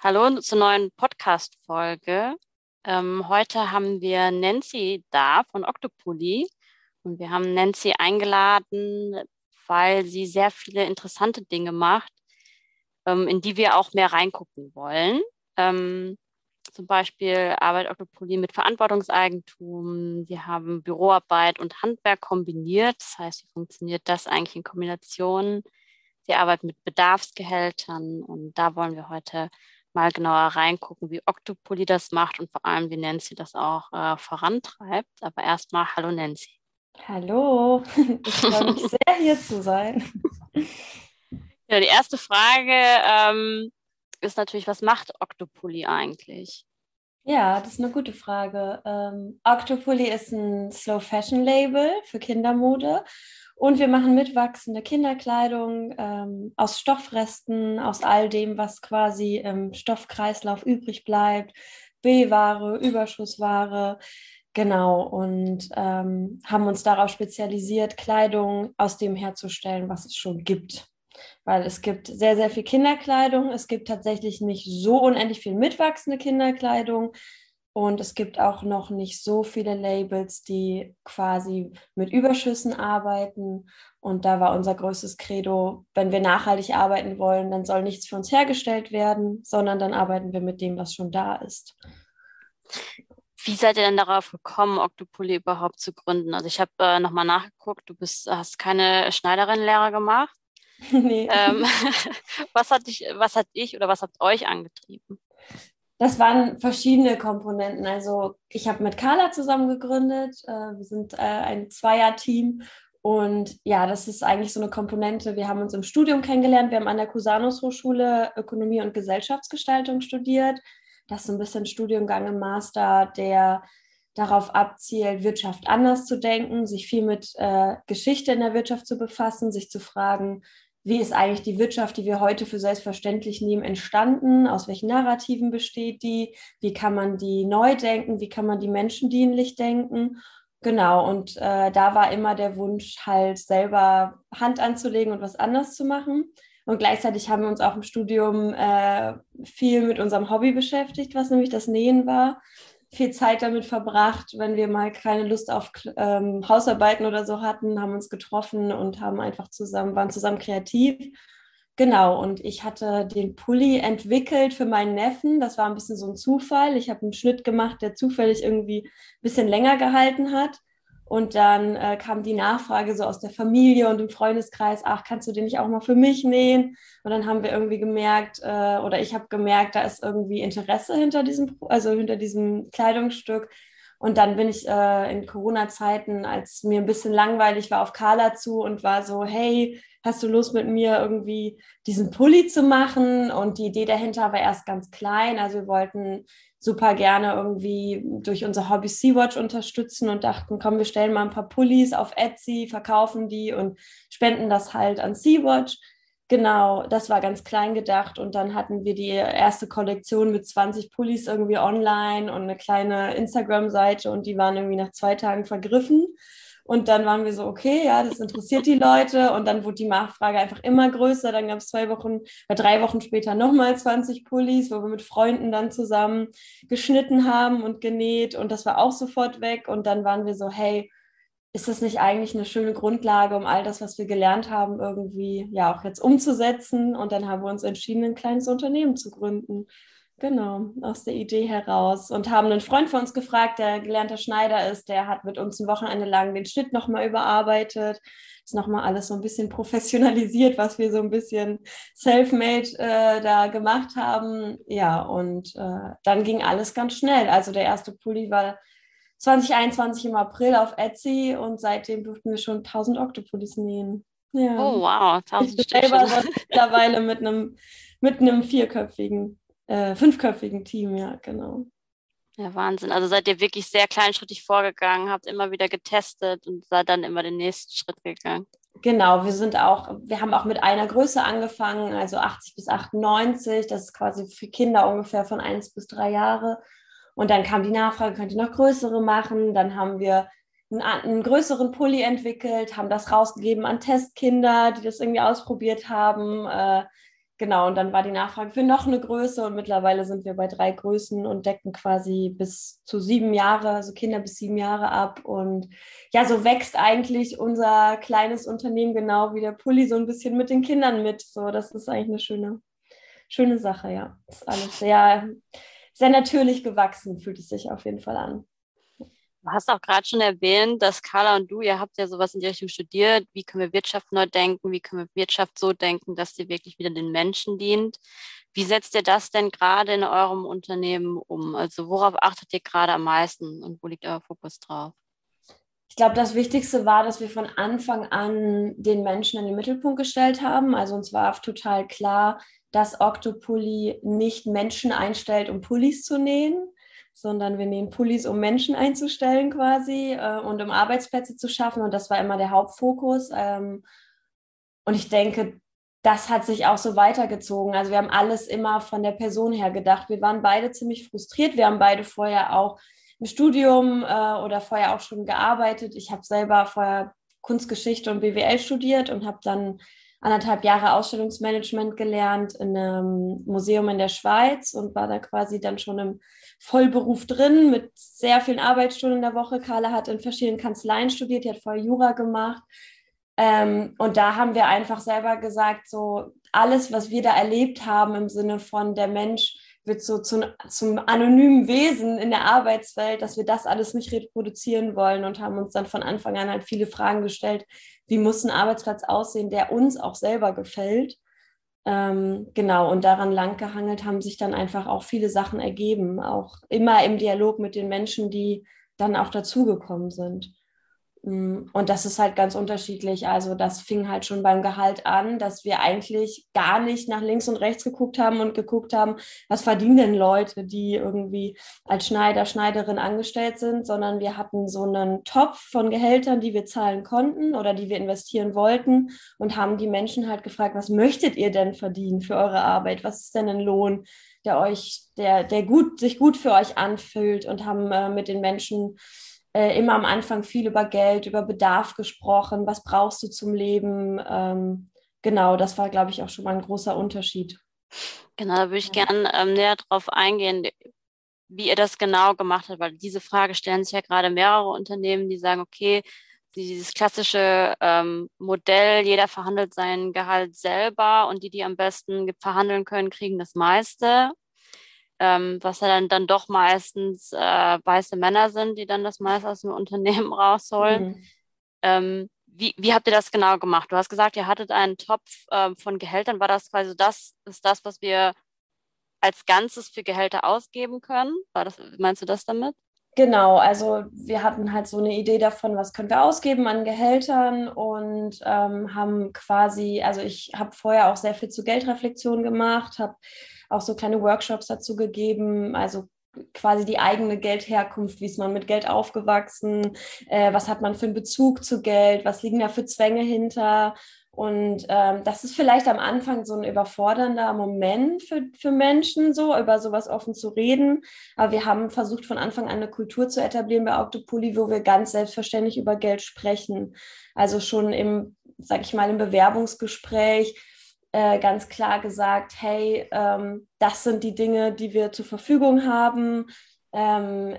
Hallo zur neuen Podcast-Folge. Ähm, heute haben wir Nancy da von Octopoly und wir haben Nancy eingeladen, weil sie sehr viele interessante Dinge macht, ähm, in die wir auch mehr reingucken wollen. Ähm, zum Beispiel arbeitet Octopoly mit Verantwortungseigentum. Wir haben Büroarbeit und Handwerk kombiniert. Das heißt, wie funktioniert das eigentlich in Kombination? Sie arbeitet mit Bedarfsgehältern und da wollen wir heute mal genauer reingucken, wie Octopoly das macht und vor allem, wie Nancy das auch äh, vorantreibt. Aber erstmal, hallo Nancy. Hallo, ich freue mich sehr, hier zu sein. Ja, die erste Frage ähm, ist natürlich, was macht Octopoly eigentlich? Ja, das ist eine gute Frage. Ähm, Octopoly ist ein Slow Fashion Label für Kindermode und wir machen mitwachsende Kinderkleidung ähm, aus Stoffresten, aus all dem, was quasi im Stoffkreislauf übrig bleibt. B-Ware, Überschussware, genau. Und ähm, haben uns darauf spezialisiert, Kleidung aus dem herzustellen, was es schon gibt. Weil es gibt sehr, sehr viel Kinderkleidung. Es gibt tatsächlich nicht so unendlich viel mitwachsende Kinderkleidung. Und es gibt auch noch nicht so viele Labels, die quasi mit Überschüssen arbeiten. Und da war unser größtes Credo, wenn wir nachhaltig arbeiten wollen, dann soll nichts für uns hergestellt werden, sondern dann arbeiten wir mit dem, was schon da ist. Wie seid ihr denn darauf gekommen, Octopoly überhaupt zu gründen? Also ich habe äh, nochmal nachgeguckt, du bist, hast keine Schneiderin-Lehre gemacht. Nee. Ähm, was, hat dich, was hat dich oder was hat euch angetrieben? Das waren verschiedene Komponenten. Also ich habe mit Carla zusammen gegründet. Äh, wir sind äh, ein Zweier-Team. Und ja, das ist eigentlich so eine Komponente. Wir haben uns im Studium kennengelernt. Wir haben an der Cusanus Hochschule Ökonomie und Gesellschaftsgestaltung studiert. Das ist so ein bisschen Studiengang im Master, der darauf abzielt, Wirtschaft anders zu denken, sich viel mit äh, Geschichte in der Wirtschaft zu befassen, sich zu fragen, wie ist eigentlich die Wirtschaft, die wir heute für selbstverständlich nehmen, entstanden? Aus welchen Narrativen besteht die? Wie kann man die neu denken? Wie kann man die menschendienlich denken? Genau, und äh, da war immer der Wunsch, halt selber Hand anzulegen und was anders zu machen. Und gleichzeitig haben wir uns auch im Studium äh, viel mit unserem Hobby beschäftigt, was nämlich das Nähen war viel Zeit damit verbracht, wenn wir mal keine Lust auf ähm, Hausarbeiten oder so hatten, haben uns getroffen und haben einfach zusammen, waren zusammen kreativ. Genau, und ich hatte den Pulli entwickelt für meinen Neffen. Das war ein bisschen so ein Zufall. Ich habe einen Schnitt gemacht, der zufällig irgendwie ein bisschen länger gehalten hat. Und dann äh, kam die Nachfrage so aus der Familie und im Freundeskreis, ach, kannst du den nicht auch mal für mich nähen? Und dann haben wir irgendwie gemerkt, äh, oder ich habe gemerkt, da ist irgendwie Interesse hinter diesem, also hinter diesem Kleidungsstück. Und dann bin ich äh, in Corona-Zeiten, als mir ein bisschen langweilig war, auf Carla zu und war so, hey, hast du Lust mit mir irgendwie diesen Pulli zu machen? Und die Idee dahinter war erst ganz klein. Also wir wollten super gerne irgendwie durch unser Hobby Sea-Watch unterstützen und dachten, komm, wir stellen mal ein paar Pullis auf Etsy, verkaufen die und spenden das halt an Sea-Watch. Genau, das war ganz klein gedacht und dann hatten wir die erste Kollektion mit 20 Pullis irgendwie online und eine kleine Instagram-Seite und die waren irgendwie nach zwei Tagen vergriffen. Und dann waren wir so, okay, ja, das interessiert die Leute. Und dann wurde die Nachfrage einfach immer größer. Dann gab es zwei Wochen, äh, drei Wochen später nochmal 20 Pullis, wo wir mit Freunden dann zusammen geschnitten haben und genäht. Und das war auch sofort weg. Und dann waren wir so, hey, ist das nicht eigentlich eine schöne Grundlage, um all das, was wir gelernt haben, irgendwie ja auch jetzt umzusetzen? Und dann haben wir uns entschieden, ein kleines Unternehmen zu gründen. Genau, aus der Idee heraus. Und haben einen Freund von uns gefragt, der gelernter Schneider ist, der hat mit uns ein Wochenende lang den Schnitt nochmal überarbeitet. Ist nochmal alles so ein bisschen professionalisiert, was wir so ein bisschen self-made äh, da gemacht haben. Ja, und äh, dann ging alles ganz schnell. Also der erste Pulli war 2021 im April auf Etsy und seitdem durften wir schon 1000 Octopullis nähen. Ja. Oh wow, 1000 ich bin selber mittlerweile mit einem, mit einem vierköpfigen äh, fünfköpfigen Team, ja, genau. Ja, Wahnsinn. Also seid ihr wirklich sehr kleinschrittig vorgegangen, habt immer wieder getestet und seid dann immer den nächsten Schritt gegangen. Genau, wir sind auch, wir haben auch mit einer Größe angefangen, also 80 bis 98, das ist quasi für Kinder ungefähr von 1 bis 3 Jahre. Und dann kam die Nachfrage, könnt ihr noch größere machen? Dann haben wir einen, einen, größeren Pulli entwickelt, haben das rausgegeben an Testkinder, die das irgendwie ausprobiert haben. Genau, und dann war die Nachfrage für noch eine Größe und mittlerweile sind wir bei drei Größen und decken quasi bis zu sieben Jahre, also Kinder bis sieben Jahre ab. Und ja, so wächst eigentlich unser kleines Unternehmen genau wie der Pulli so ein bisschen mit den Kindern mit. So, das ist eigentlich eine schöne, schöne Sache, ja. Ist alles sehr, sehr natürlich gewachsen, fühlt es sich auf jeden Fall an. Du hast auch gerade schon erwähnt, dass Carla und du, ihr habt ja sowas in die Richtung studiert. Wie können wir Wirtschaft neu denken? Wie können wir Wirtschaft so denken, dass sie wirklich wieder den Menschen dient? Wie setzt ihr das denn gerade in eurem Unternehmen um? Also worauf achtet ihr gerade am meisten und wo liegt euer Fokus drauf? Ich glaube, das Wichtigste war, dass wir von Anfang an den Menschen in den Mittelpunkt gestellt haben. Also uns war total klar, dass Octopulli nicht Menschen einstellt, um Pullis zu nähen, sondern wir nähen Pullis, um Menschen einzustellen quasi äh, und um Arbeitsplätze zu schaffen. Und das war immer der Hauptfokus. Ähm, und ich denke, das hat sich auch so weitergezogen. Also wir haben alles immer von der Person her gedacht. Wir waren beide ziemlich frustriert. Wir haben beide vorher auch im Studium äh, oder vorher auch schon gearbeitet. Ich habe selber vorher Kunstgeschichte und BWL studiert und habe dann anderthalb Jahre Ausstellungsmanagement gelernt in einem Museum in der Schweiz und war da quasi dann schon im Vollberuf drin mit sehr vielen Arbeitsstunden in der Woche. Carla hat in verschiedenen Kanzleien studiert, die hat vorher Jura gemacht. Ähm, und da haben wir einfach selber gesagt, so alles, was wir da erlebt haben im Sinne von der Mensch wird so zum, zum anonymen Wesen in der Arbeitswelt, dass wir das alles nicht reproduzieren wollen und haben uns dann von Anfang an halt viele Fragen gestellt, wie muss ein Arbeitsplatz aussehen, der uns auch selber gefällt. Ähm, genau, und daran langgehangelt haben sich dann einfach auch viele Sachen ergeben, auch immer im Dialog mit den Menschen, die dann auch dazugekommen sind. Mm, und das ist halt ganz unterschiedlich. Also das fing halt schon beim Gehalt an, dass wir eigentlich gar nicht nach links und rechts geguckt haben und geguckt haben, was verdienen denn Leute, die irgendwie als Schneider, Schneiderin angestellt sind, sondern wir hatten so einen Topf von Gehältern, die wir zahlen konnten oder die wir investieren wollten und haben die Menschen halt gefragt, was möchtet ihr denn verdienen für eure Arbeit? Was ist denn ein Lohn? der euch, der, der gut, sich gut für euch anfühlt und haben äh, mit den Menschen äh, immer am Anfang viel über Geld, über Bedarf gesprochen. Was brauchst du zum Leben? Ähm, genau, das war, glaube ich, auch schon mal ein großer Unterschied. Genau, da würde ich gerne ähm, näher drauf eingehen, wie ihr das genau gemacht habt, weil diese Frage stellen sich ja gerade mehrere Unternehmen, die sagen, okay, dieses klassische ähm, Modell, jeder verhandelt sein Gehalt selber und die, die am besten verhandeln können, kriegen das meiste ähm, was ja dann, dann doch meistens äh, weiße Männer sind, die dann das meiste aus dem Unternehmen rausholen. Mhm. Ähm, wie, wie habt ihr das genau gemacht? Du hast gesagt, ihr hattet einen Topf ähm, von Gehältern. War das quasi das, ist das, was wir als Ganzes für Gehälter ausgeben können? War das, meinst du das damit? Genau, also wir hatten halt so eine Idee davon, was können wir ausgeben an Gehältern und ähm, haben quasi, also ich habe vorher auch sehr viel zu Geldreflexion gemacht, habe auch so kleine Workshops dazu gegeben, also quasi die eigene Geldherkunft, wie ist man mit Geld aufgewachsen, äh, was hat man für einen Bezug zu Geld, was liegen da für Zwänge hinter. Und ähm, das ist vielleicht am Anfang so ein überfordernder Moment für, für Menschen, so über sowas offen zu reden. Aber wir haben versucht, von Anfang an eine Kultur zu etablieren bei Octopoly, wo wir ganz selbstverständlich über Geld sprechen. Also schon im, sag ich mal, im Bewerbungsgespräch äh, ganz klar gesagt, hey, ähm, das sind die Dinge, die wir zur Verfügung haben. Ähm,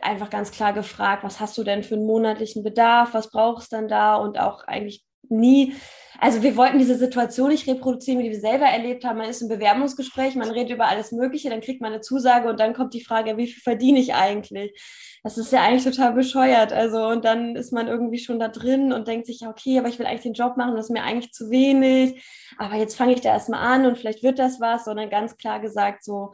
einfach ganz klar gefragt, was hast du denn für einen monatlichen Bedarf, was brauchst du denn da und auch eigentlich nie, also wir wollten diese Situation nicht reproduzieren, wie wir selber erlebt haben. Man ist im Bewerbungsgespräch, man redet über alles Mögliche, dann kriegt man eine Zusage und dann kommt die Frage, wie viel verdiene ich eigentlich? Das ist ja eigentlich total bescheuert. Also, und dann ist man irgendwie schon da drin und denkt sich, okay, aber ich will eigentlich den Job machen, das ist mir eigentlich zu wenig. Aber jetzt fange ich da erstmal an und vielleicht wird das was, sondern ganz klar gesagt, so,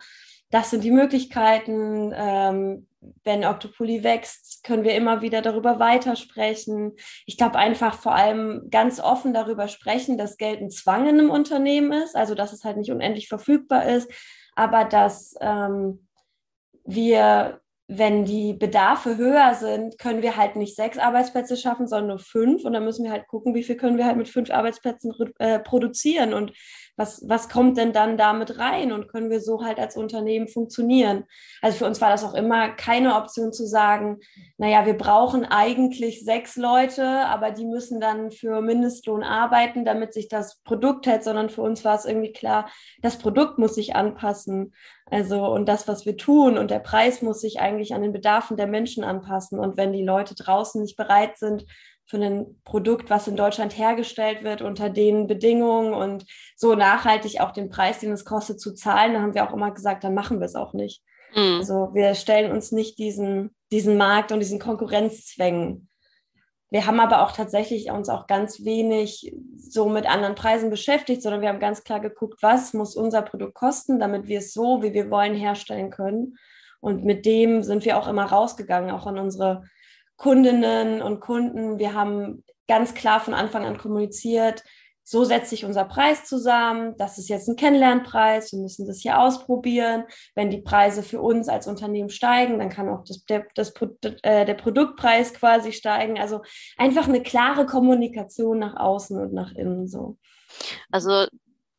das sind die Möglichkeiten. Ähm, wenn Octopoly wächst, können wir immer wieder darüber weitersprechen. Ich glaube einfach vor allem ganz offen darüber sprechen, dass Geld ein Zwang in einem Unternehmen ist, also dass es halt nicht unendlich verfügbar ist, aber dass ähm, wir, wenn die Bedarfe höher sind, können wir halt nicht sechs Arbeitsplätze schaffen, sondern nur fünf. Und dann müssen wir halt gucken, wie viel können wir halt mit fünf Arbeitsplätzen äh, produzieren. Und Was, was kommt denn dann damit rein und können wir so halt als Unternehmen funktionieren? Also für uns war das auch immer keine Option zu sagen, naja, wir brauchen eigentlich sechs Leute, aber die müssen dann für Mindestlohn arbeiten, damit sich das Produkt hält, sondern für uns war es irgendwie klar, das Produkt muss sich anpassen. Also und das, was wir tun und der Preis muss sich eigentlich an den Bedarfen der Menschen anpassen. Und wenn die Leute draußen nicht bereit sind, für ein Produkt, was in Deutschland hergestellt wird, unter den Bedingungen und so nachhaltig auch den Preis, den es kostet, zu zahlen, da haben wir auch immer gesagt, dann machen wir es auch nicht. Mhm. Also wir stellen uns nicht diesen, diesen Markt und diesen Konkurrenzzwängen. Wir haben aber auch tatsächlich uns auch ganz wenig so mit anderen Preisen beschäftigt, sondern wir haben ganz klar geguckt, was muss unser Produkt kosten, damit wir es so, wie wir wollen, herstellen können. Und mit dem sind wir auch immer rausgegangen, auch an unsere Kundinnen und Kunden. Wir haben ganz klar von Anfang an kommuniziert, so setzt sich unser Preis zusammen. Das ist jetzt ein Kennenlernpreis. Wir müssen das hier ausprobieren. Wenn die Preise für uns als Unternehmen steigen, dann kann auch das, der, das, äh, der Produktpreis quasi steigen. Also einfach eine klare Kommunikation nach außen und nach innen so. Also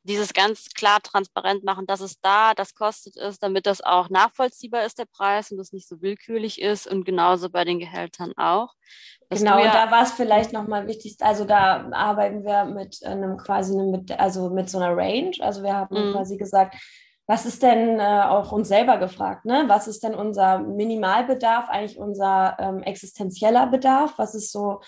dieses ganz klar transparent machen, dass es da, das kostet es, damit das auch nachvollziehbar ist, der Preis und das nicht so willkürlich ist und genauso bei den Gehältern auch. genau, ja und da war es vielleicht nochmal wichtig, also da arbeiten wir mit einem quasi, mit, also mit so einer Range, also wir haben mhm. quasi gesagt, was ist denn äh, auch uns selber gefragt, ne? Was ist denn unser Minimalbedarf, eigentlich unser ähm, existenzieller Bedarf? Was ist so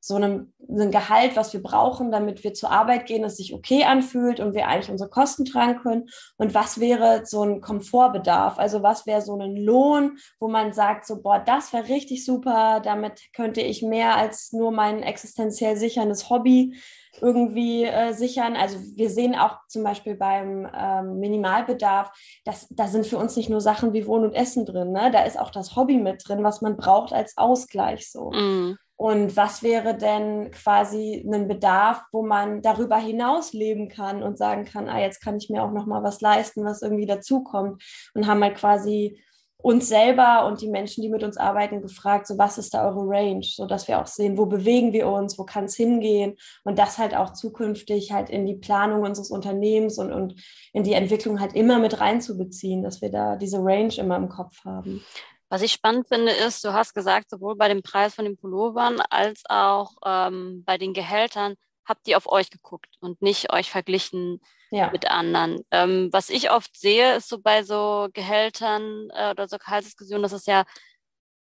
so einem, ein Gehalt, was wir brauchen, damit wir zur Arbeit gehen, das sich okay anfühlt und wir eigentlich unsere Kosten tragen können. Und was wäre so ein Komfortbedarf? Also was wäre so ein Lohn, wo man sagt, so, boah, das wäre richtig super, damit könnte ich mehr als nur mein existenziell sicherndes Hobby irgendwie äh, sichern. Also wir sehen auch zum Beispiel beim ähm, Minimalbedarf, dass da sind für uns nicht nur Sachen wie Wohnen und Essen drin, ne? da ist auch das Hobby mit drin, was man braucht als Ausgleich so. Mm. Und was wäre denn quasi ein Bedarf, wo man darüber hinaus leben kann und sagen kann, ah, jetzt kann ich mir auch noch mal was leisten, was irgendwie dazukommt. Und haben halt quasi uns selber und die Menschen, die mit uns arbeiten, gefragt, so was ist da eure Range, so dass wir auch sehen, wo bewegen wir uns, wo kann es hingehen und das halt auch zukünftig halt in die Planung unseres Unternehmens und, und in die Entwicklung halt immer mit reinzubeziehen, dass wir da diese Range immer im Kopf haben. Was ich spannend finde, ist, du hast gesagt, sowohl bei dem Preis von den Pullovern als auch ähm, bei den Gehältern habt ihr auf euch geguckt und nicht euch verglichen ja. mit anderen. Ähm, was ich oft sehe, ist so bei so Gehältern äh, oder so Gehaltsdiskussionen, dass es ja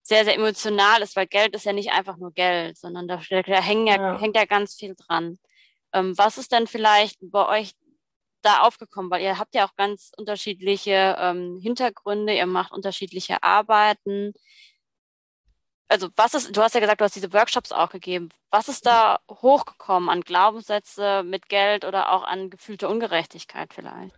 sehr, sehr emotional ist, weil Geld ist ja nicht einfach nur Geld, sondern da, da hängen ja, ja. hängt ja ganz viel dran. Ähm, was ist denn vielleicht bei euch da aufgekommen? Weil ihr habt ja auch ganz unterschiedliche ähm, Hintergründe, ihr macht unterschiedliche Arbeiten. Also was ist, du hast ja gesagt, du hast diese Workshops auch gegeben. Was ist da hochgekommen an Glaubenssätze mit Geld oder auch an gefühlte Ungerechtigkeit vielleicht?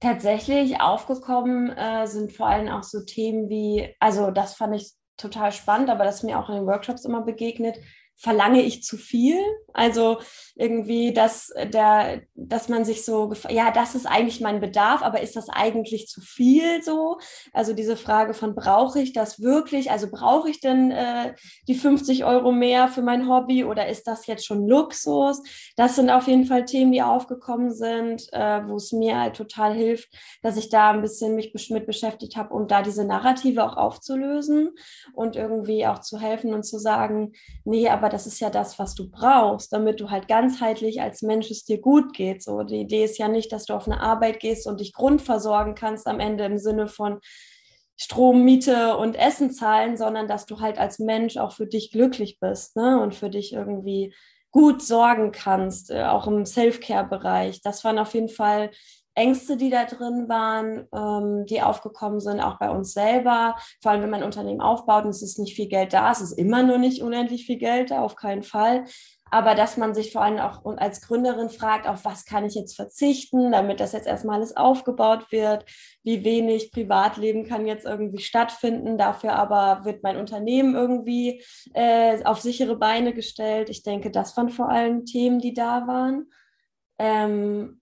Tatsächlich aufgekommen äh, sind vor allem auch so Themen wie, also das fand ich total spannend, aber das ist mir auch in den Workshops immer begegnet, verlange ich zu viel? Also irgendwie, dass der, dass man sich so, ja, das ist eigentlich mein Bedarf, aber ist das eigentlich zu viel so? Also diese Frage von, brauche ich das wirklich? Also brauche ich denn äh, die 50 Euro mehr für mein Hobby oder ist das jetzt schon Luxus? Das sind auf jeden Fall Themen, die aufgekommen sind, äh, wo es mir halt total hilft, dass ich da ein bisschen mich mit beschäftigt habe, um da diese Narrative auch aufzulösen und irgendwie auch zu helfen und zu sagen, nee, aber das ist ja das, was du brauchst, damit du halt ganzheitlich als Mensch es dir gut geht. So, die Idee ist ja nicht, dass du auf eine Arbeit gehst und dich grundversorgen kannst am Ende im Sinne von Strom, Miete und Essen zahlen, sondern dass du halt als Mensch auch für dich glücklich bist ne? und für dich irgendwie gut sorgen kannst, äh, auch im Self-Care-Bereich. Das waren auf jeden Fall Ängste, die da drin waren, ähm, die aufgekommen sind, auch bei uns selber. Vor allem, wenn man ein Unternehmen aufbaut und es ist nicht viel Geld da, es ist immer nur nicht unendlich viel Geld da, auf keinen Fall. Aber dass man sich vor allem auch als Gründerin fragt, auf was kann ich jetzt verzichten, damit das jetzt erstmal alles aufgebaut wird, wie wenig Privatleben kann jetzt irgendwie stattfinden, dafür aber wird mein Unternehmen irgendwie äh, auf sichere Beine gestellt. Ich denke, das waren vor allem Themen, die da waren. Ähm,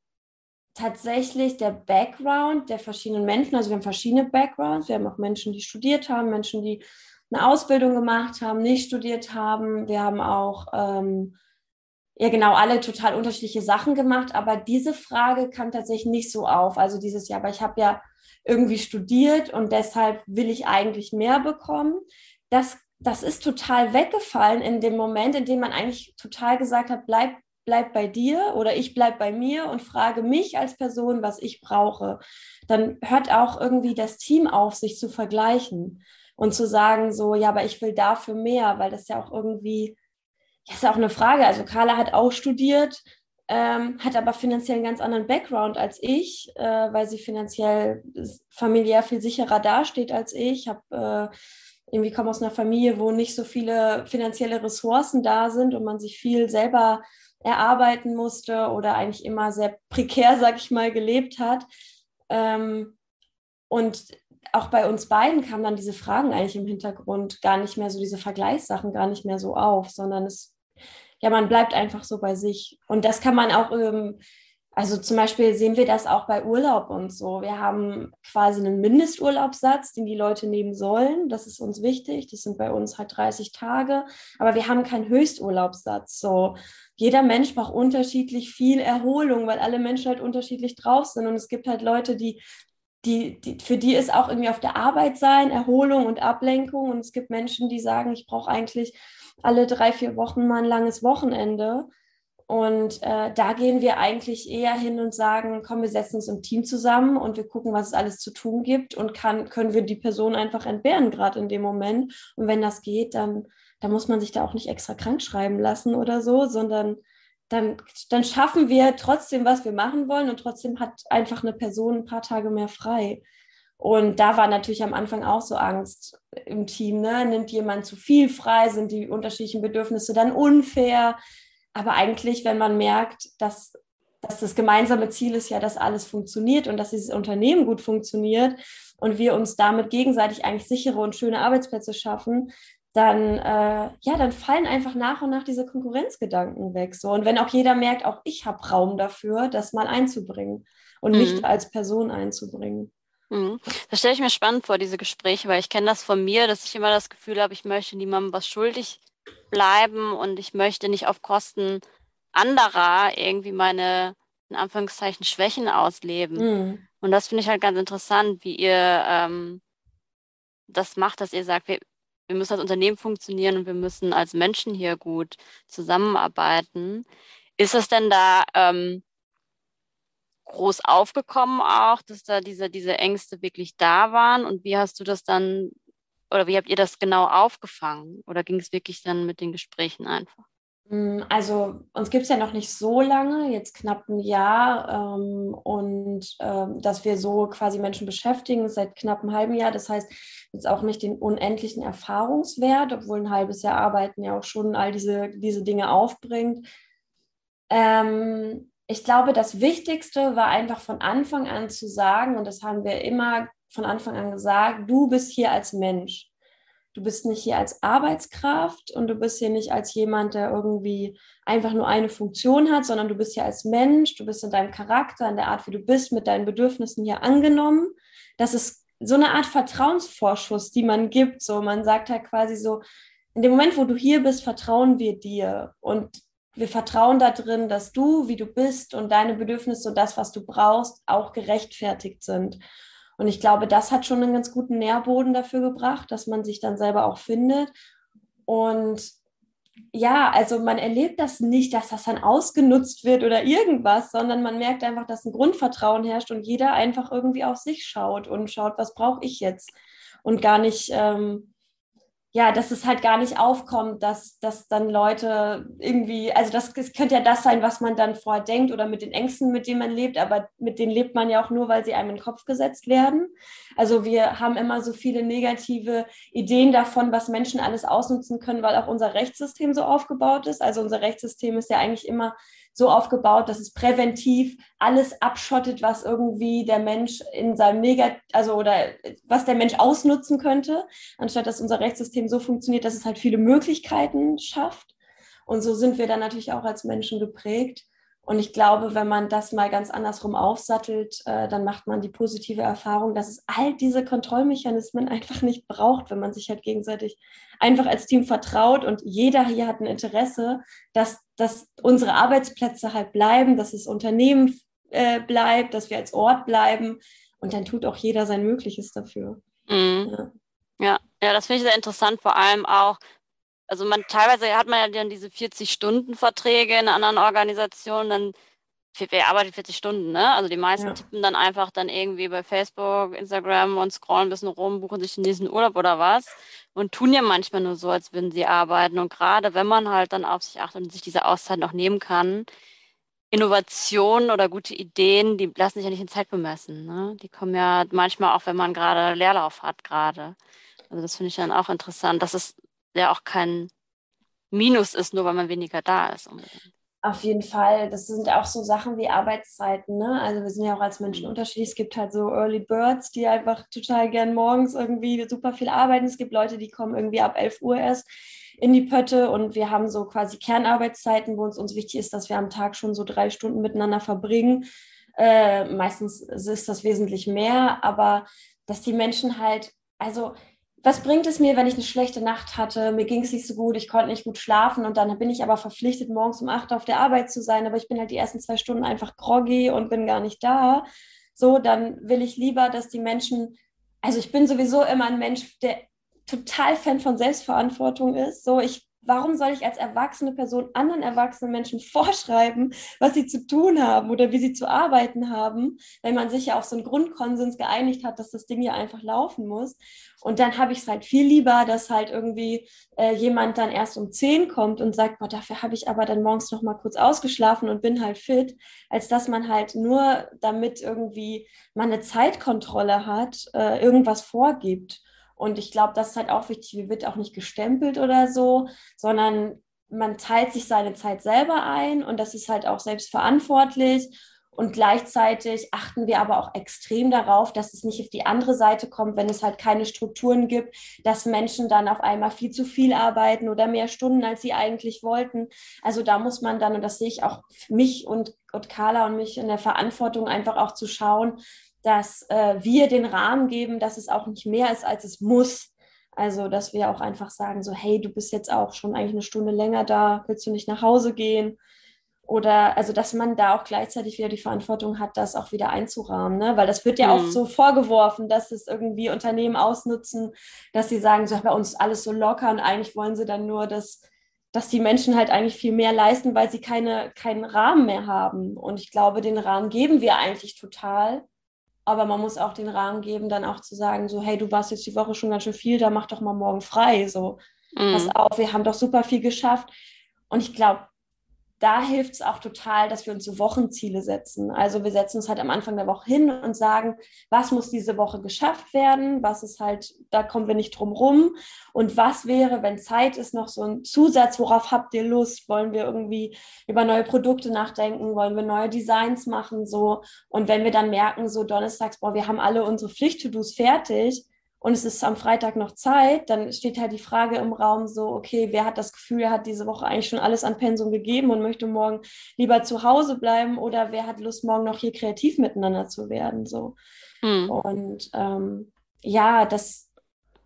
tatsächlich der Background der verschiedenen Menschen. Also wir haben verschiedene Backgrounds. Wir haben auch Menschen, die studiert haben, Menschen, die eine Ausbildung gemacht haben, nicht studiert haben. Wir haben auch ähm, ja genau, alle total unterschiedliche Sachen gemacht, aber diese Frage kam tatsächlich nicht so auf. Also dieses Jahr, aber ich habe ja irgendwie studiert und deshalb will ich eigentlich mehr bekommen. Das, das ist total weggefallen in dem Moment, in dem man eigentlich total gesagt hat, bleib, bleib bei dir oder ich bleib bei mir und frage mich als Person, was ich brauche. Dann hört auch irgendwie das Team auf, sich zu vergleichen und zu sagen, so, ja, aber ich will dafür mehr, weil das ja auch irgendwie ja, ist auch eine Frage. Also Carla hat auch studiert, ähm, hat aber finanziell einen ganz anderen Background als ich, äh, weil sie finanziell familiär viel sicherer dasteht als ich. Ich habe äh, irgendwie komme aus einer Familie, wo nicht so viele finanzielle Ressourcen da sind und man sich viel selber erarbeiten musste oder eigentlich immer sehr prekär, sag ich mal, gelebt hat. Ähm, und auch bei uns beiden kamen dann diese Fragen eigentlich im Hintergrund gar nicht mehr so, diese Vergleichssachen gar nicht mehr so auf, sondern es, ja, man bleibt einfach so bei sich. Und das kann man auch, ähm, also zum Beispiel sehen wir das auch bei Urlaub und so. Wir haben quasi einen Mindesturlaubssatz, den die Leute nehmen sollen. Das ist uns wichtig. Das sind bei uns halt 30 Tage. Aber wir haben keinen Höchsturlaubssatz. So, jeder Mensch braucht unterschiedlich viel Erholung, weil alle Menschen halt unterschiedlich drauf sind. Und es gibt halt Leute, die die, die, für die ist auch irgendwie auf der Arbeit sein, Erholung und Ablenkung. Und es gibt Menschen, die sagen, ich brauche eigentlich alle drei, vier Wochen mal ein langes Wochenende. Und äh, da gehen wir eigentlich eher hin und sagen, komm, wir setzen uns im Team zusammen und wir gucken, was es alles zu tun gibt und kann, können wir die Person einfach entbehren, gerade in dem Moment. Und wenn das geht, dann, dann muss man sich da auch nicht extra krank schreiben lassen oder so, sondern dann, dann schaffen wir trotzdem, was wir machen wollen und trotzdem hat einfach eine Person ein paar Tage mehr frei. Und da war natürlich am Anfang auch so Angst im Team, ne? Nimmt jemand zu viel frei? Sind die unterschiedlichen Bedürfnisse dann unfair? Aber eigentlich, wenn man merkt, dass, dass das gemeinsame Ziel ist ja, dass alles funktioniert und dass dieses Unternehmen gut funktioniert und wir uns damit gegenseitig eigentlich sichere und schöne Arbeitsplätze schaffen, dann, äh, ja, dann fallen einfach nach und nach diese Konkurrenzgedanken weg. So. Und wenn auch jeder merkt, auch ich habe Raum dafür, das mal einzubringen und mhm. mich als Person einzubringen. Mhm. Das stelle ich mir spannend vor, diese Gespräche, weil ich kenne das von mir, dass ich immer das Gefühl habe, ich möchte niemandem was schuldig bleiben und ich möchte nicht auf Kosten anderer irgendwie meine, in Anführungszeichen, Schwächen ausleben. Mhm. Und das finde ich halt ganz interessant, wie ihr ähm, das macht, dass ihr sagt, wir, wir müssen als Unternehmen funktionieren und wir müssen als Menschen hier gut zusammenarbeiten. Ist es denn da ähm, groß aufgekommen auch, dass da diese, diese Ängste wirklich da waren? Und wie hast du das dann oder wie habt ihr das genau aufgefangen? Oder ging es wirklich dann mit den Gesprächen einfach? Mm, also uns gibt es ja noch nicht so lange, jetzt knapp ein Jahr. Ähm, und ähm, dass wir so quasi Menschen beschäftigen, seit knapp einem halben Jahr. Das heißt, jetzt auch nicht den unendlichen Erfahrungswert, obwohl ein halbes Jahr Arbeiten ja auch schon all diese, diese Dinge aufbringt. Ähm, ich glaube, das Wichtigste war einfach von Anfang an zu sagen, und das haben wir immer von Anfang an gesagt, du bist hier als Mensch. Du bist nicht hier als Arbeitskraft und du bist hier nicht als jemand, der irgendwie einfach nur eine Funktion hat, sondern du bist hier als Mensch, du bist in deinem Charakter, in der Art, wie du bist, mit deinen Bedürfnissen hier angenommen. Das ist so eine Art Vertrauensvorschuss, die man gibt. So, man sagt halt quasi so, in dem Moment, wo du hier bist, vertrauen wir dir und wir vertrauen darin, dass du, wie du bist und deine Bedürfnisse und das, was du brauchst, auch gerechtfertigt sind. Und ich glaube, das hat schon einen ganz guten Nährboden dafür gebracht, dass man sich dann selber auch findet. Und ja, also man erlebt das nicht, dass das dann ausgenutzt wird oder irgendwas, sondern man merkt einfach, dass ein Grundvertrauen herrscht und jeder einfach irgendwie auf sich schaut und schaut, was brauche ich jetzt und gar nicht ähm, ja, dass es halt gar nicht aufkommt, dass, dass dann Leute irgendwie, also das, das könnte ja das sein, was man dann vorher denkt oder mit den Ängsten, mit denen man lebt, aber mit denen lebt man ja auch nur, weil sie einem in den Kopf gesetzt werden. Also wir haben immer so viele negative Ideen davon, was Menschen alles ausnutzen können, weil auch unser Rechtssystem so aufgebaut ist. Also unser Rechtssystem ist ja eigentlich immer so aufgebaut, dass es präventiv alles abschottet, was irgendwie der Mensch in seinem Negat, also oder was der Mensch ausnutzen könnte, anstatt dass unser Rechtssystem so funktioniert, dass es halt viele Möglichkeiten schafft. Und so sind wir dann natürlich auch als Menschen geprägt. Und ich glaube, wenn man das mal ganz andersrum aufsattelt, äh, dann macht man die positive Erfahrung, dass es all diese Kontrollmechanismen einfach nicht braucht, wenn man sich halt gegenseitig einfach als Team vertraut und jeder hier hat ein Interesse, dass, dass unsere Arbeitsplätze halt bleiben, dass das Unternehmen äh, bleibt, dass wir als Ort bleiben. Und dann tut auch jeder sein Mögliches dafür. Mhm. Ja. ja. ja, das finde ich sehr interessant, vor allem auch, also man teilweise hat man ja dann diese 40-Stunden-Verträge in anderen Organisationen, dann wer arbeitet 40 Stunden, ne? Also die meisten ja. tippen dann einfach dann irgendwie bei Facebook, Instagram und scrollen ein bisschen rum, buchen sich den nächsten Urlaub oder was und tun ja manchmal nur so, als würden sie arbeiten. Und gerade wenn man halt dann auf sich achtet und sich diese Auszeit noch nehmen kann, Innovationen oder gute Ideen, die lassen sich ja nicht in Zeit bemessen. Ne? Die kommen ja manchmal auch, wenn man gerade Leerlauf hat, gerade. Also das finde ich dann auch interessant, dass es ja auch kein Minus ist, nur weil man weniger da ist. Unbedingt. Auf jeden Fall. Das sind auch so Sachen wie Arbeitszeiten. Ne? Also wir sind ja auch als Menschen unterschiedlich. Es gibt halt so Early Birds, die einfach total gern morgens irgendwie super viel arbeiten. Es gibt Leute, die kommen irgendwie ab 11 Uhr erst in die Pötte und wir haben so quasi Kernarbeitszeiten, wo uns, uns wichtig ist, dass wir am Tag schon so drei Stunden miteinander verbringen. Äh, meistens ist das wesentlich mehr, aber dass die Menschen halt, also was bringt es mir, wenn ich eine schlechte Nacht hatte, mir ging es nicht so gut, ich konnte nicht gut schlafen und dann bin ich aber verpflichtet, morgens um acht auf der Arbeit zu sein, aber ich bin halt die ersten zwei Stunden einfach groggy und bin gar nicht da. So, dann will ich lieber, dass die Menschen, also ich bin sowieso immer ein Mensch, der total Fan von Selbstverantwortung ist. So, ich warum soll ich als erwachsene Person anderen erwachsenen Menschen vorschreiben, was sie zu tun haben oder wie sie zu arbeiten haben, wenn man sich ja auf so einen Grundkonsens geeinigt hat, dass das Ding ja einfach laufen muss. Und dann habe ich es halt viel lieber, dass halt irgendwie äh, jemand dann erst um zehn kommt und sagt, boah, dafür habe ich aber dann morgens noch mal kurz ausgeschlafen und bin halt fit, als dass man halt nur damit irgendwie man eine Zeitkontrolle hat, äh, irgendwas vorgibt. Und ich glaube, das ist halt auch wichtig, wie wird auch nicht gestempelt oder so, sondern man teilt sich seine Zeit selber ein und das ist halt auch selbstverantwortlich. Und gleichzeitig achten wir aber auch extrem darauf, dass es nicht auf die andere Seite kommt, wenn es halt keine Strukturen gibt, dass Menschen dann auf einmal viel zu viel arbeiten oder mehr Stunden, als sie eigentlich wollten. Also da muss man dann, und das sehe ich auch mich und, und Carla und mich in der Verantwortung, einfach auch zu schauen, dass äh, wir den Rahmen geben, dass es auch nicht mehr ist, als es muss. Also, dass wir auch einfach sagen, so, hey, du bist jetzt auch schon eigentlich eine Stunde länger da, willst du nicht nach Hause gehen? Oder also, dass man da auch gleichzeitig wieder die Verantwortung hat, das auch wieder einzurahmen, ne? Weil das wird ja mhm. oft so vorgeworfen, dass es irgendwie Unternehmen ausnutzen, dass sie sagen, so bei uns alles so locker und eigentlich wollen sie dann nur, dass, dass die Menschen halt eigentlich viel mehr leisten, weil sie keine, keinen Rahmen mehr haben. Und ich glaube, den Rahmen geben wir eigentlich total. Aber man muss auch den Rahmen geben, dann auch zu sagen, so, hey, du warst jetzt die Woche schon ganz schön viel, da mach doch mal morgen frei. So, mm. pass auf, wir haben doch super viel geschafft. Und ich glaube, da hilft es auch total, dass wir uns so Wochenziele setzen. Also wir setzen uns halt am Anfang der Woche hin und sagen, was muss diese Woche geschafft werden, was ist halt, da kommen wir nicht drum rum. Und was wäre, wenn Zeit ist, noch so ein Zusatz, worauf habt ihr Lust? Wollen wir irgendwie über neue Produkte nachdenken? Wollen wir neue Designs machen? So. Und wenn wir dann merken, so donnerstags, boah, wir haben alle unsere Pflicht-To-Dos fertig, und es ist am Freitag noch Zeit, dann steht halt die Frage im Raum so, okay, wer hat das Gefühl, er hat diese Woche eigentlich schon alles an Pensum gegeben und möchte morgen lieber zu Hause bleiben oder wer hat Lust, morgen noch hier kreativ miteinander zu werden, so. Hm. Und ähm, ja, das,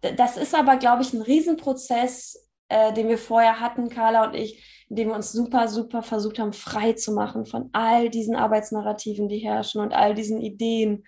das ist aber, glaube ich, ein Riesenprozess, äh, den wir vorher hatten, Carla und ich, in dem wir uns super, super versucht haben, frei zu machen von all diesen Arbeitsnarrativen, die herrschen und all diesen Ideen,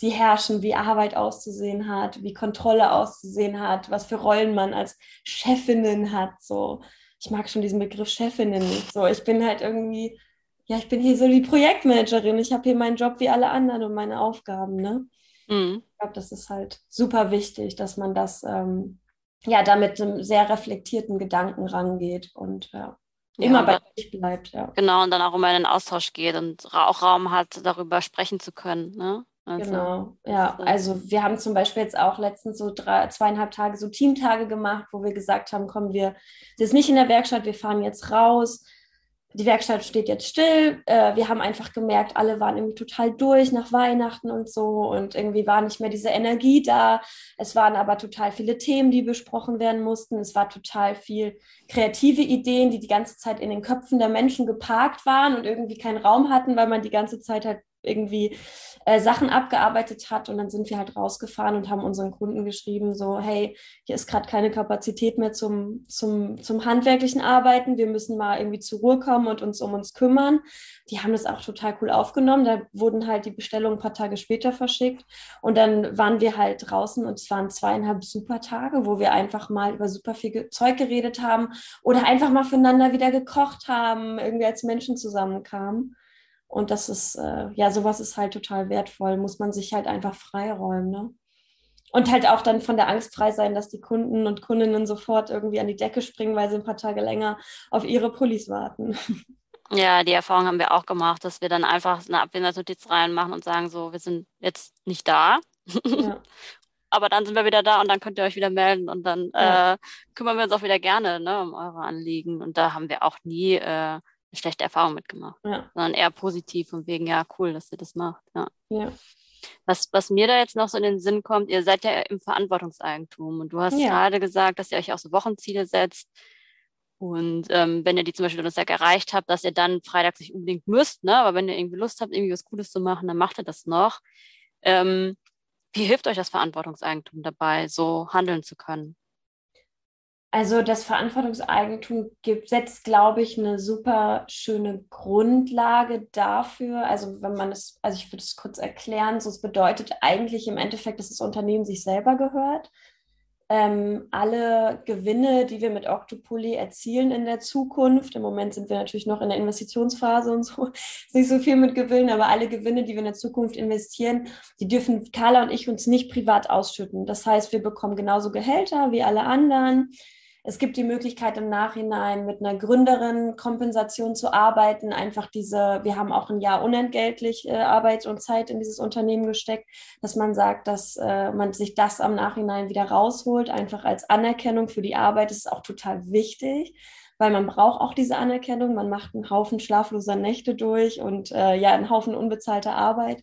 die herrschen, wie Arbeit auszusehen hat, wie Kontrolle auszusehen hat, was für Rollen man als Chefinnen hat. So, ich mag schon diesen Begriff Chefinnen nicht. So, ich bin halt irgendwie, ja, ich bin hier so die Projektmanagerin. Ich habe hier meinen Job wie alle anderen und meine Aufgaben. Ne? Mhm. Ich glaube, das ist halt super wichtig, dass man das ähm, ja da mit einem sehr reflektierten Gedanken rangeht und ja. Immer bei sich bleibt, ja. Genau, und dann auch immer in den Austausch geht und auch Raum hat, darüber sprechen zu können. Ne? Also, genau, ja. Also wir haben zum Beispiel jetzt auch letztens so drei, zweieinhalb Tage so Teamtage gemacht, wo wir gesagt haben, komm, wir sind nicht in der Werkstatt, wir fahren jetzt raus, die Werkstatt steht jetzt still. Äh, wir haben einfach gemerkt, alle waren irgendwie total durch nach Weihnachten und so und irgendwie war nicht mehr diese Energie da. Es waren aber total viele Themen, die besprochen werden mussten. Es war total viel kreative Ideen, die die ganze Zeit in den Köpfen der Menschen geparkt waren und irgendwie keinen Raum hatten, weil man die ganze Zeit halt irgendwie äh, Sachen abgearbeitet hat. Und dann sind wir halt rausgefahren und haben unseren Kunden geschrieben, so, hey, hier ist gerade keine Kapazität mehr zum, zum, zum handwerklichen Arbeiten. Wir müssen mal irgendwie zur Ruhe kommen und uns um uns kümmern. Die haben das auch total cool aufgenommen. Da wurden halt die Bestellungen ein paar Tage später verschickt. Und dann waren wir halt draußen und es waren zweieinhalb super Tage, wo wir einfach mal über super viel Zeug geredet haben oder einfach mal füreinander wieder gekocht haben, irgendwie als Menschen zusammenkamen. Und das ist, äh, ja, sowas ist halt total wertvoll, muss man sich halt einfach freiräumen. Ne? Und halt auch dann von der Angst frei sein, dass die Kunden und Kundinnen sofort irgendwie an die Decke springen, weil sie ein paar Tage länger auf ihre Pullis warten. Ja, die Erfahrung haben wir auch gemacht, dass wir dann einfach eine Abwesenheitsnotiz reinmachen und sagen so, wir sind jetzt nicht da. Ja. Aber dann sind wir wieder da und dann könnt ihr euch wieder melden und dann ja. äh, kümmern wir uns auch wieder gerne ne, um eure Anliegen. Und da haben wir auch nie äh, eine schlechte Erfahrung mitgemacht, ja. sondern eher positiv und wegen, ja, cool, dass ihr das macht. Ja. ja. Was, was mir da jetzt noch so in den Sinn kommt, ihr seid ja im Verantwortungseigentum und du hast ja. gerade gesagt, dass ihr euch auch so Wochenziele setzt. Und ähm, wenn ihr die zum Beispiel Donnerstag erreicht habt, dass ihr dann Freitag nicht unbedingt müsst, ne? aber wenn ihr irgendwie Lust habt, irgendwie was Gutes zu machen, dann macht ihr das noch. Ähm, wie hilft euch das Verantwortungseigentum dabei, so handeln zu können? Also das Verantwortungseigentum gibt, setzt, glaube ich, eine super schöne Grundlage dafür. Also wenn man es, also ich würde es kurz erklären, so es bedeutet eigentlich im Endeffekt, dass das Unternehmen sich selber gehört. Ähm, alle Gewinne, die wir mit Octopoly erzielen in der Zukunft, im Moment sind wir natürlich noch in der Investitionsphase und so, nicht so viel mit Gewinnen, aber alle Gewinne, die wir in der Zukunft investieren, die dürfen Carla und ich uns nicht privat ausschütten. Das heißt, wir bekommen genauso Gehälter wie alle anderen. Es gibt die Möglichkeit im Nachhinein mit einer Gründerin-Kompensation zu arbeiten. Einfach diese, wir haben auch ein Jahr unentgeltlich äh, Arbeit und Zeit in dieses Unternehmen gesteckt, dass man sagt, dass äh, man sich das am Nachhinein wieder rausholt, einfach als Anerkennung für die Arbeit. Das ist auch total wichtig weil man braucht auch diese Anerkennung. Man macht einen Haufen schlafloser Nächte durch und äh, ja, einen Haufen unbezahlter Arbeit.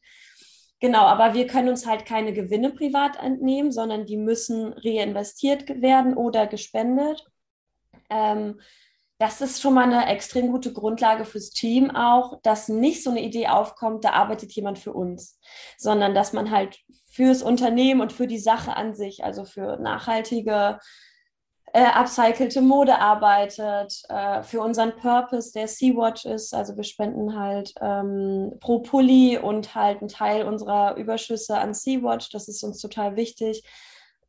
Genau, aber wir können uns halt keine Gewinne privat entnehmen, sondern die müssen reinvestiert werden oder gespendet. Ähm, das ist schon mal eine extrem gute Grundlage fürs Team auch, dass nicht so eine Idee aufkommt, da arbeitet jemand für uns, sondern dass man halt fürs Unternehmen und für die Sache an sich, also für nachhaltige äh, upcycelte Mode arbeitet, äh, für unseren Purpose, der Sea-Watch ist. Also wir spenden halt ähm, pro Pulli und halt einen Teil unserer Überschüsse an Sea-Watch. Das ist uns total wichtig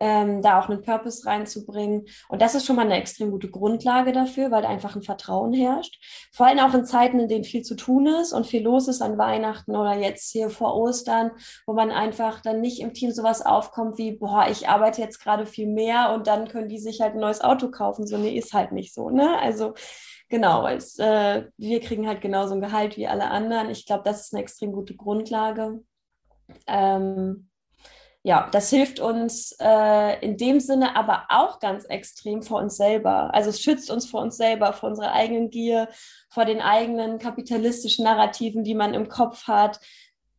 ähm, da auch einen Purpose reinzubringen. Und das ist schon mal eine extrem gute Grundlage dafür, weil einfach ein Vertrauen herrscht. Vor allem auch in Zeiten, in denen viel zu tun ist und viel los ist an Weihnachten oder jetzt hier vor Ostern, wo man einfach dann nicht im Team sowas aufkommt wie, boah, ich arbeite jetzt gerade viel mehr und dann können die sich halt ein neues Auto kaufen. So, nee, ist halt nicht so, ne? Also, Genau, es, äh, wir kriegen halt genauso ein Gehalt wie alle anderen. Ich glaube, das ist eine extrem gute Grundlage. Ähm, ja, das hilft uns äh, in dem Sinne aber auch ganz extrem vor uns selber. Also es schützt uns vor uns selber, vor unserer eigenen Gier, vor den eigenen kapitalistischen Narrativen, die man im Kopf hat.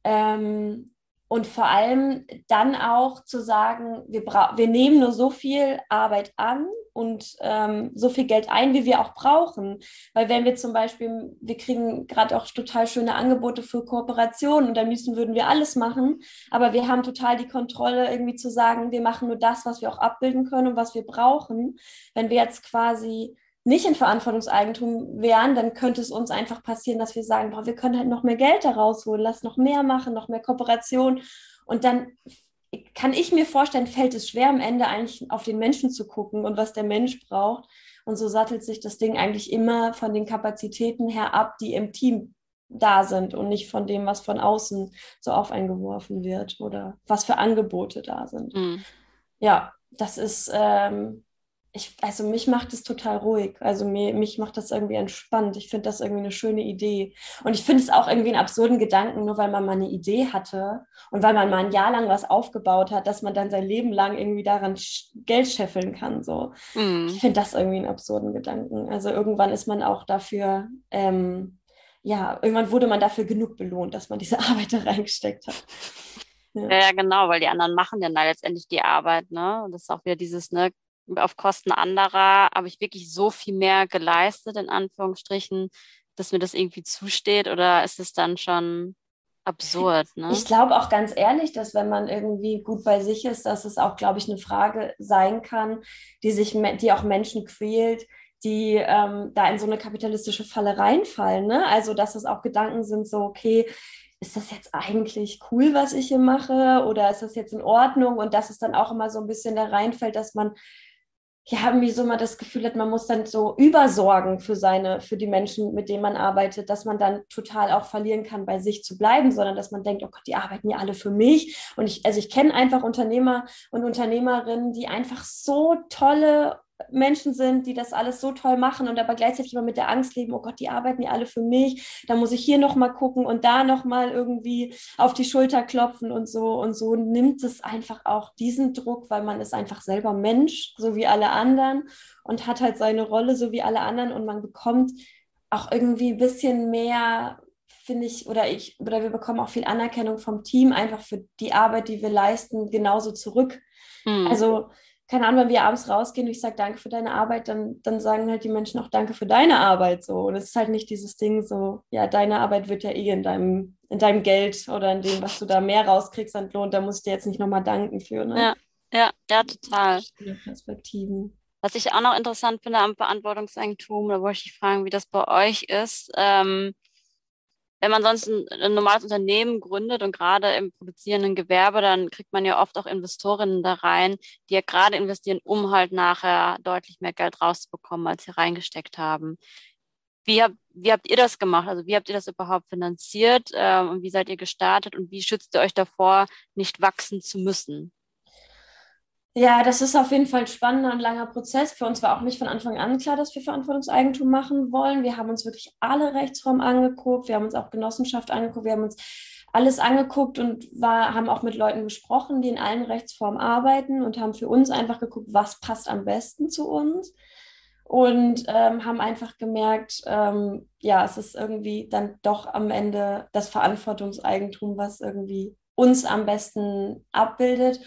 Ähm, und vor allem dann auch zu sagen, wir, wir nehmen nur so viel Arbeit an und ähm, so viel Geld ein, wie wir auch brauchen. Weil wenn wir zum Beispiel, wir kriegen gerade auch total schöne Angebote für Kooperationen und am liebsten würden wir alles machen, aber wir haben total die Kontrolle, irgendwie zu sagen, wir machen nur das, was wir auch abbilden können und was wir brauchen. Wenn wir jetzt quasi nicht in Verantwortungseigentum wären, dann könnte es uns einfach passieren, dass wir sagen, boah, wir können halt noch mehr Geld da rausholen, lass noch mehr machen, noch mehr Kooperation. Und dann kann ich mir vorstellen, fällt es schwer am Ende eigentlich auf den Menschen zu gucken und was der Mensch braucht. Und so sattelt sich das Ding eigentlich immer von den Kapazitäten her ab, die im Team da sind und nicht von dem, was von außen so auf eingeworfen wird oder was für Angebote da sind. Mhm. Ja, das ist, ähm, ich, also mich macht es total ruhig. Also mir, mich macht das irgendwie entspannt. Ich finde das irgendwie eine schöne Idee. Und ich finde es auch irgendwie einen absurden Gedanken, nur weil man mal eine Idee hatte und weil man mal ein Jahr lang was aufgebaut hat, dass man dann sein Leben lang irgendwie daran Geld scheffeln kann. So. Mm. Ich finde das irgendwie einen absurden Gedanken. Also irgendwann ist man auch dafür, ähm, ja, irgendwann wurde man dafür genug belohnt, dass man diese Arbeit da reingesteckt hat. Ja. ja, genau, weil die anderen machen dann da letztendlich die Arbeit, ne? Und das ist auch wieder dieses, ne, auf Kosten anderer habe ich wirklich so viel mehr geleistet, in Anführungsstrichen, dass mir das irgendwie zusteht? Oder ist es dann schon absurd? Ne? Ich glaube auch ganz ehrlich, dass wenn man irgendwie gut bei sich ist, dass es auch, glaube ich, eine Frage sein kann, die sich, die auch Menschen quält, die ähm, da in so eine kapitalistische Falle reinfallen. Ne? Also, dass es auch Gedanken sind, so, okay, ist das jetzt eigentlich cool, was ich hier mache? Oder ist das jetzt in Ordnung? Und dass es dann auch immer so ein bisschen da reinfällt, dass man ja, irgendwie so mal das Gefühl hat, man muss dann so übersorgen für seine, für die Menschen, mit denen man arbeitet, dass man dann total auch verlieren kann, bei sich zu bleiben, sondern dass man denkt, oh Gott, die arbeiten ja alle für mich. Und ich, also ich kenne einfach Unternehmer und Unternehmerinnen, die einfach so tolle Menschen sind, die das alles so toll machen und aber gleichzeitig immer mit der Angst leben, oh Gott, die arbeiten ja alle für mich, da muss ich hier nochmal gucken und da nochmal irgendwie auf die Schulter klopfen und so. Und so nimmt es einfach auch diesen Druck, weil man ist einfach selber Mensch, so wie alle anderen und hat halt seine Rolle, so wie alle anderen und man bekommt auch irgendwie ein bisschen mehr finde ich, oder ich, oder wir bekommen auch viel Anerkennung vom Team einfach für die Arbeit, die wir leisten, genauso zurück. Mhm. Also keine Ahnung, wenn wir abends rausgehen und ich sage Danke für deine Arbeit, dann, dann sagen halt die Menschen auch Danke für deine Arbeit so. Und es ist halt nicht dieses Ding so, ja, deine Arbeit wird ja eh in deinem, in deinem Geld oder in dem, was du da mehr rauskriegst an Lohn, da musst du dir jetzt nicht nochmal danken für. Ne? Ja, ja, ja, total. Perspektiven. Was ich auch noch interessant finde am Verantwortungseigentum, da wollte ich dich fragen, wie das bei euch ist. Ähm, wenn man sonst ein, ein, normales Unternehmen gründet und gerade im produzierenden Gewerbe, dann kriegt man ja oft auch Investorinnen da rein, die ja gerade investieren, um halt nachher deutlich mehr Geld rauszubekommen, als sie reingesteckt haben. Wie, hab, wie habt ihr das gemacht? Also wie habt ihr das überhaupt finanziert äh, und wie seid ihr gestartet und wie schützt ihr euch davor, nicht wachsen zu müssen? Ja, das ist auf jeden Fall ein spannender und langer Prozess. Für uns war auch nicht von Anfang an klar, dass wir Verantwortungseigentum machen wollen. Wir haben uns wirklich alle Rechtsformen angeguckt. Wir haben uns auch Genossenschaft angeguckt. Wir haben uns alles angeguckt und war, haben auch mit Leuten gesprochen, die in allen Rechtsformen arbeiten und haben für uns einfach geguckt, was passt am besten zu uns. Und ähm, haben einfach gemerkt, ähm, ja, es ist irgendwie dann doch am Ende das Verantwortungseigentum, was irgendwie uns am besten abbildet.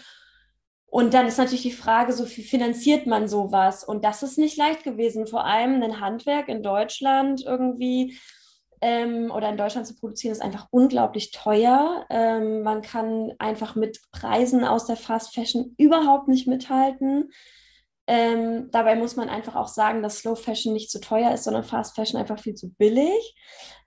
Und dann ist natürlich die Frage, so wie finanziert man sowas? Und das ist nicht leicht gewesen. Vor allem ein Handwerk in Deutschland irgendwie ähm, oder in Deutschland zu produzieren, ist einfach unglaublich teuer. Ähm, man kann einfach mit Preisen aus der Fast Fashion überhaupt nicht mithalten. Ähm, dabei muss man einfach auch sagen, dass Slow Fashion nicht zu teuer ist, sondern Fast Fashion einfach viel zu billig.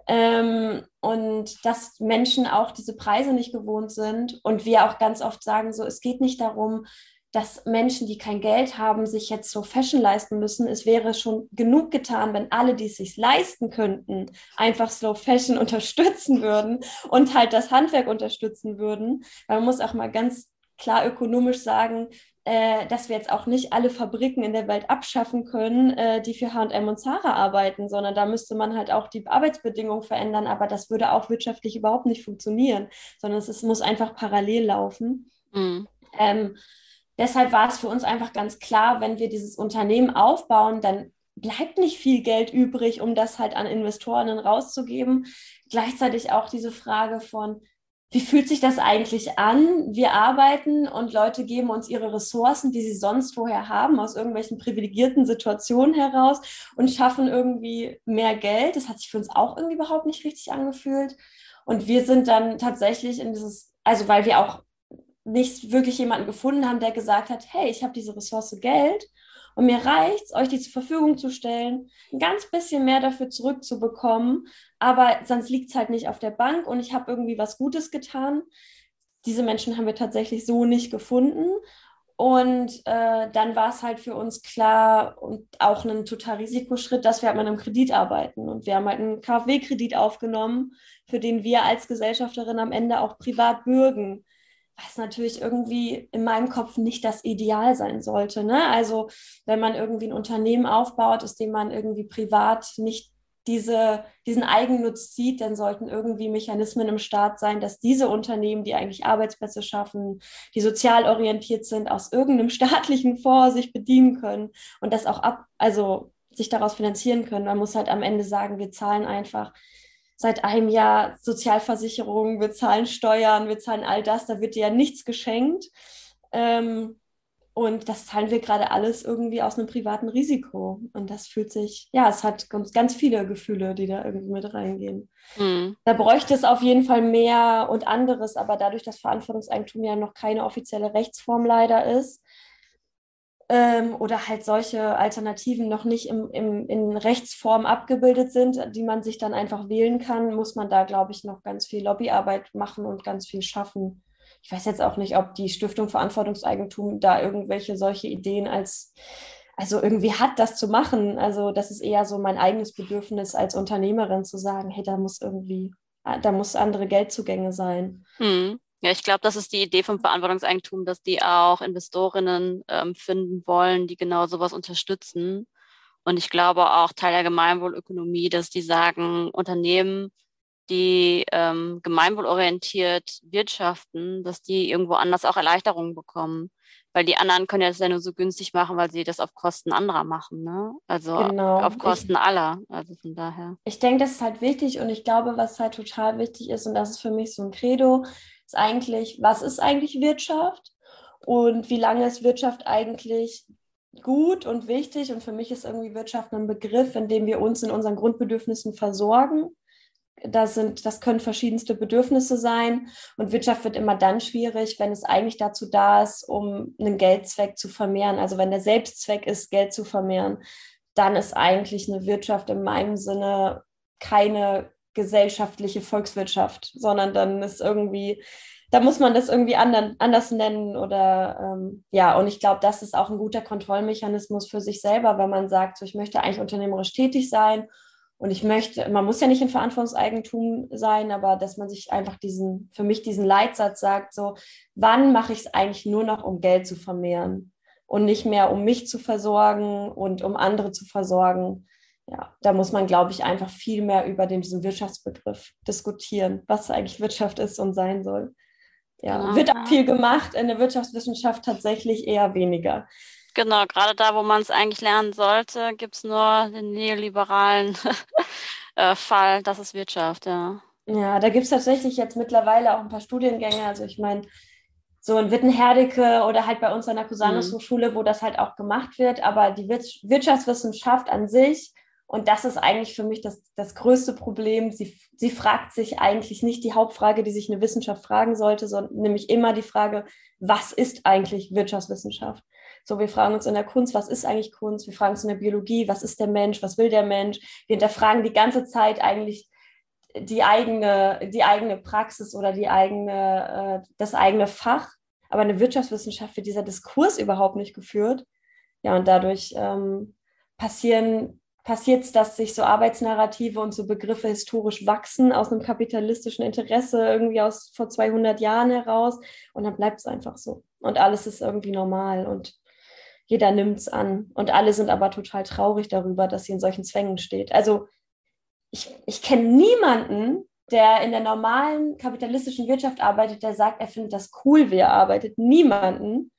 Ähm, und dass Menschen auch diese Preise nicht gewohnt sind und wir auch ganz oft sagen, so, es geht nicht darum, dass Menschen, die kein Geld haben, sich jetzt so Fashion leisten müssen. Es wäre schon genug getan, wenn alle, die es sich leisten könnten, einfach Slow Fashion unterstützen würden und halt das Handwerk unterstützen würden. Man muss auch mal ganz klar ökonomisch sagen, äh, dass wir jetzt auch nicht alle Fabriken in der Welt abschaffen können, äh, die für HM und Zara arbeiten, sondern da müsste man halt auch die Arbeitsbedingungen verändern. Aber das würde auch wirtschaftlich überhaupt nicht funktionieren, sondern es, es muss einfach parallel laufen. Mhm. Ähm, deshalb war es für uns einfach ganz klar, wenn wir dieses Unternehmen aufbauen, dann bleibt nicht viel Geld übrig, um das halt an Investoren rauszugeben. Gleichzeitig auch diese Frage von, wie fühlt sich das eigentlich an? Wir arbeiten und Leute geben uns ihre Ressourcen, die sie sonst woher haben, aus irgendwelchen privilegierten Situationen heraus und schaffen irgendwie mehr Geld. Das hat sich für uns auch irgendwie überhaupt nicht richtig angefühlt. Und wir sind dann tatsächlich in dieses, also weil wir auch nicht wirklich jemanden gefunden haben, der gesagt hat, hey, ich habe diese Ressource Geld und mir reicht es, euch die zur Verfügung zu stellen, ein ganz bisschen mehr dafür zurückzubekommen. Aber sonst liegt es halt nicht auf der Bank und ich habe irgendwie was Gutes getan. Diese Menschen haben wir tatsächlich so nicht gefunden. Und äh, dann war es halt für uns klar und auch ein total Risikoschritt, dass wir halt mit einem Kredit arbeiten. Und wir haben halt einen KfW-Kredit aufgenommen, für den wir als Gesellschafterin am Ende auch privat bürgen. Was natürlich irgendwie in meinem Kopf nicht das Ideal sein sollte. Ne? Also wenn man irgendwie ein Unternehmen aufbaut, aus dem man irgendwie privat nicht diese, diesen Eigennutz sieht, dann sollten irgendwie Mechanismen im Staat sein, dass diese Unternehmen, die eigentlich Arbeitsplätze schaffen, die sozial orientiert sind, aus irgendeinem staatlichen Fonds sich bedienen können und das auch ab, also sich daraus finanzieren können. Man muss halt am Ende sagen, wir zahlen einfach seit einem Jahr Sozialversicherung, wir zahlen Steuern, wir zahlen all das, da wird dir ja nichts geschenkt. Ähm, und das zahlen wir gerade alles irgendwie aus einem privaten Risiko. Und das fühlt sich, ja, es hat ganz, ganz viele Gefühle, die da irgendwie mit reingehen. Mhm. Da bräuchte es auf jeden Fall mehr und anderes, aber dadurch, dass Verantwortungseigentum ja noch keine offizielle Rechtsform leider ist, ähm, oder halt solche Alternativen noch nicht im, im, in Rechtsform abgebildet sind, die man sich dann einfach wählen kann, muss man da, glaube ich, noch ganz viel Lobbyarbeit machen und ganz viel schaffen. Ich weiß jetzt auch nicht, ob die Stiftung Verantwortungseigentum da irgendwelche solche Ideen als, also irgendwie hat, das zu machen. Also das ist eher so mein eigenes Bedürfnis als Unternehmerin zu sagen, hey, da muss irgendwie, da muss andere Geldzugänge sein. Hm. Ja, ich glaube, das ist die Idee vom Verantwortungseigentum, dass die auch Investorinnen ähm, finden wollen, die genau sowas unterstützen. Und ich glaube auch Teil der Gemeinwohlökonomie, dass die sagen, Unternehmen, die ähm, gemeinwohlorientiert wirtschaften, dass die irgendwo anders auch Erleichterungen bekommen. Weil die anderen können ja das ja nur so günstig machen, weil sie das auf Kosten anderer machen, ne? Also genau. auf Kosten ich, aller. Also von daher. Ich denke, das ist halt wichtig und ich glaube, was halt total wichtig ist, und das ist für mich so ein Credo, ist eigentlich, was ist eigentlich Wirtschaft und wie lange ist Wirtschaft eigentlich gut und wichtig? Und für mich ist irgendwie Wirtschaft ein Begriff, in dem wir uns in unseren Grundbedürfnissen versorgen. Das, sind, das können verschiedenste Bedürfnisse sein. Und Wirtschaft wird immer dann schwierig, wenn es eigentlich dazu da ist, um einen Geldzweck zu vermehren. Also wenn der Selbstzweck ist, Geld zu vermehren, dann ist eigentlich eine Wirtschaft in meinem Sinne keine gesellschaftliche Volkswirtschaft, sondern dann ist irgendwie, da muss man das irgendwie andern, anders nennen oder ähm, ja, und ich glaube, das ist auch ein guter Kontrollmechanismus für sich selber, wenn man sagt, so, ich möchte eigentlich unternehmerisch tätig sein und ich möchte, man muss ja nicht in Verantwortungseigentum sein, aber dass man sich einfach diesen, für mich diesen Leitsatz sagt, so, wann mache ich es eigentlich nur noch, um Geld zu vermehren und nicht mehr, um mich zu versorgen und um andere zu versorgen ja, da muss man, glaube ich, einfach viel mehr über den, diesen Wirtschaftsbegriff diskutieren, was eigentlich Wirtschaft ist und sein soll. Ja, genau. wird auch viel gemacht, in der Wirtschaftswissenschaft tatsächlich eher weniger. Genau, gerade da, wo man es eigentlich lernen sollte, gibt es nur den neoliberalen äh, Fall, das ist Wirtschaft, ja. Ja, da gibt es tatsächlich jetzt mittlerweile auch ein paar Studiengänge. Also ich meine, so in Wittenherdecke oder halt bei uns an der Cusanus mhm. Hochschule, wo das halt auch gemacht wird. Aber die Wirtschaftswissenschaft an sich und das ist eigentlich für mich das, das größte Problem. Sie, sie fragt sich eigentlich nicht die Hauptfrage, die sich eine Wissenschaft fragen sollte, sondern nämlich immer die Frage, was ist eigentlich Wirtschaftswissenschaft? So, wir fragen uns in der Kunst, was ist eigentlich Kunst? Wir fragen uns in der Biologie, was ist der Mensch? Was will der Mensch? Wir hinterfragen die ganze Zeit eigentlich die eigene, die eigene Praxis oder die eigene, äh, das eigene Fach. Aber in der Wirtschaftswissenschaft wird dieser Diskurs überhaupt nicht geführt. Ja, und dadurch ähm, passieren passiert es, dass sich so Arbeitsnarrative und so Begriffe historisch wachsen aus einem kapitalistischen Interesse irgendwie aus vor 200 Jahren heraus und dann bleibt es einfach so und alles ist irgendwie normal und jeder nimmt es an und alle sind aber total traurig darüber, dass sie in solchen Zwängen steht. Also ich, ich kenne niemanden, der in der normalen kapitalistischen Wirtschaft arbeitet, der sagt, er findet das cool, wie er arbeitet. Niemanden.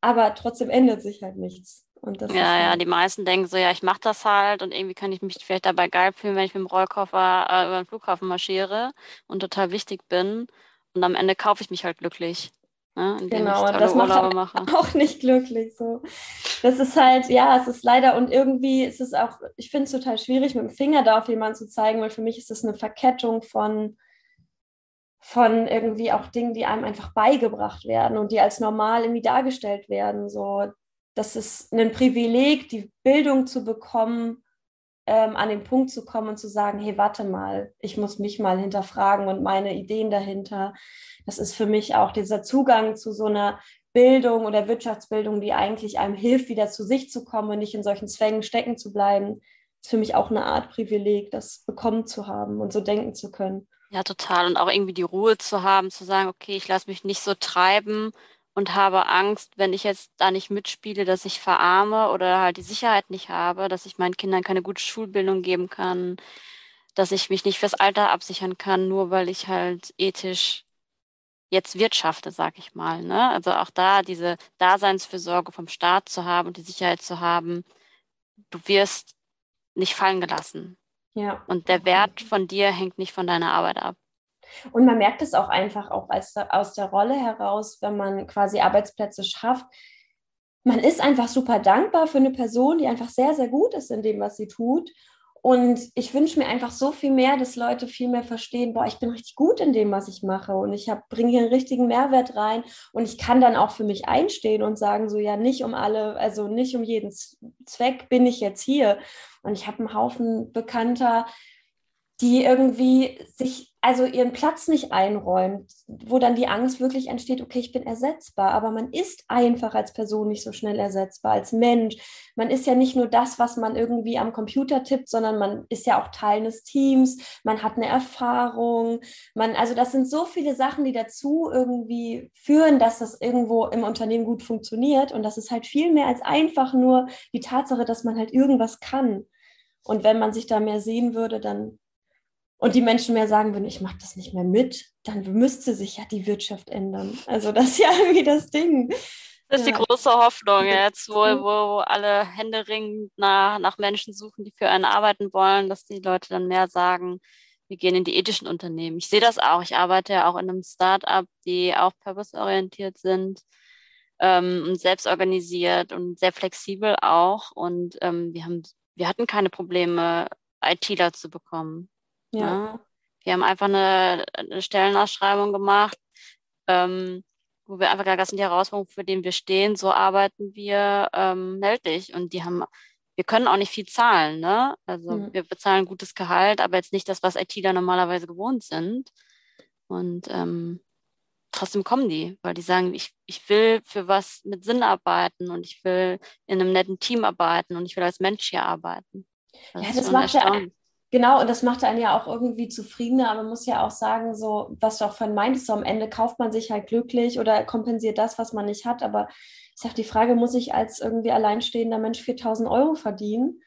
Aber trotzdem ändert sich halt nichts ja, ja, halt die meisten denken so, ja, ich mache das halt und irgendwie kann ich mich vielleicht dabei geil fühlen, wenn ich mit dem Rollkoffer äh, über den Flughafen marschiere und total wichtig bin. Und am Ende kaufe ich mich halt glücklich. Ne, genau, und das macht halt mache. auch nicht glücklich so. Das ist halt, ja, es ist leider und irgendwie ist es auch, ich finde es total schwierig, mit dem Finger da auf jemanden zu zeigen, weil für mich ist es eine Verkettung von, von irgendwie auch Dingen, die einem einfach beigebracht werden und die als normal irgendwie dargestellt werden. So, das ist ein Privileg, die Bildung zu bekommen, ähm, an den Punkt zu kommen und zu sagen, hey, warte mal, ich muss mich mal hinterfragen und meine Ideen dahinter. Das ist für mich auch dieser Zugang zu so einer Bildung oder Wirtschaftsbildung, die eigentlich einem hilft, wieder zu sich zu kommen und nicht in solchen Zwängen stecken zu bleiben, ist für mich auch eine Art Privileg, das bekommen zu haben und so denken zu können. Ja, total. Und auch irgendwie die Ruhe zu haben, zu sagen, okay, ich lasse mich nicht so treiben und habe Angst, wenn ich jetzt da nicht mitspiele, dass ich verarme oder halt die Sicherheit nicht habe, dass ich meinen Kindern keine gute Schulbildung geben kann, dass ich mich nicht fürs Alter absichern kann, nur weil ich halt ethisch jetzt wirtschafte, sag ich mal. Ne? Also auch da diese Daseinsfürsorge vom Staat zu haben und die Sicherheit zu haben, du wirst nicht fallen gelassen. Ja. Und der Wert von dir hängt nicht von deiner Arbeit ab. Und man merkt es auch einfach auch aus der, aus der Rolle heraus, wenn man quasi Arbeitsplätze schafft. Man ist einfach super dankbar für eine Person, die einfach sehr, sehr gut ist in dem, was sie tut. Und ich wünsche mir einfach so viel mehr, dass Leute viel mehr verstehen, boah, ich bin richtig gut in dem, was ich mache und ich bringe hier einen richtigen Mehrwert rein und ich kann dann auch für mich einstehen und sagen, so ja, nicht um alle, also nicht um jeden Zweck bin ich jetzt hier. Und ich habe einen Haufen Bekannter, die irgendwie sich also ihren Platz nicht einräumt, wo dann die Angst wirklich entsteht, okay, ich bin ersetzbar, aber man ist einfach als Person nicht so schnell ersetzbar, als Mensch. Man ist ja nicht nur das, was man irgendwie am Computer tippt, sondern man ist ja auch Teil des Teams, man hat eine Erfahrung, man, also das sind so viele Sachen, die dazu irgendwie führen, dass das irgendwo im Unternehmen gut funktioniert und das ist halt viel mehr als einfach nur die Tatsache, dass man halt irgendwas kann. Und wenn man sich da mehr sehen würde, dann und die Menschen mehr sagen würden, ich mache das nicht mehr mit, dann müsste sich ja die Wirtschaft ändern. Also das ist ja irgendwie das Ding. Das ist ja. die große Hoffnung jetzt, wo, wo alle händeringend nach, nach Menschen suchen, die für einen arbeiten wollen, dass die Leute dann mehr sagen, wir gehen in die ethischen Unternehmen. Ich sehe das auch. Ich arbeite ja auch in einem Start-up, die auch purpose-orientiert sind ähm, und selbst organisiert und sehr flexibel auch. Und ähm, wir, haben, wir hatten keine Probleme, ITler zu bekommen. Ja. Ne? Wir haben einfach eine, eine Stellenausschreibung gemacht, ähm, wo wir einfach gesagt das sind die Herausforderungen, für die wir stehen, so arbeiten wir, ähm, meld dich. Und die haben, wir können auch nicht viel zahlen, ne? Also mhm. wir bezahlen gutes Gehalt, aber jetzt nicht das, was ITler normalerweise gewohnt sind. Und ähm, trotzdem kommen die, weil die sagen, ich, ich will für was mit Sinn arbeiten und ich will in einem netten Team arbeiten und ich will als Mensch hier arbeiten. Das ja, das macht ja, Genau, und das macht einen ja auch irgendwie zufriedener, aber man muss ja auch sagen, so, was du auch von meintest, so am Ende kauft man sich halt glücklich oder kompensiert das, was man nicht hat. Aber ich sage die Frage, muss ich als irgendwie alleinstehender Mensch 4000 Euro verdienen?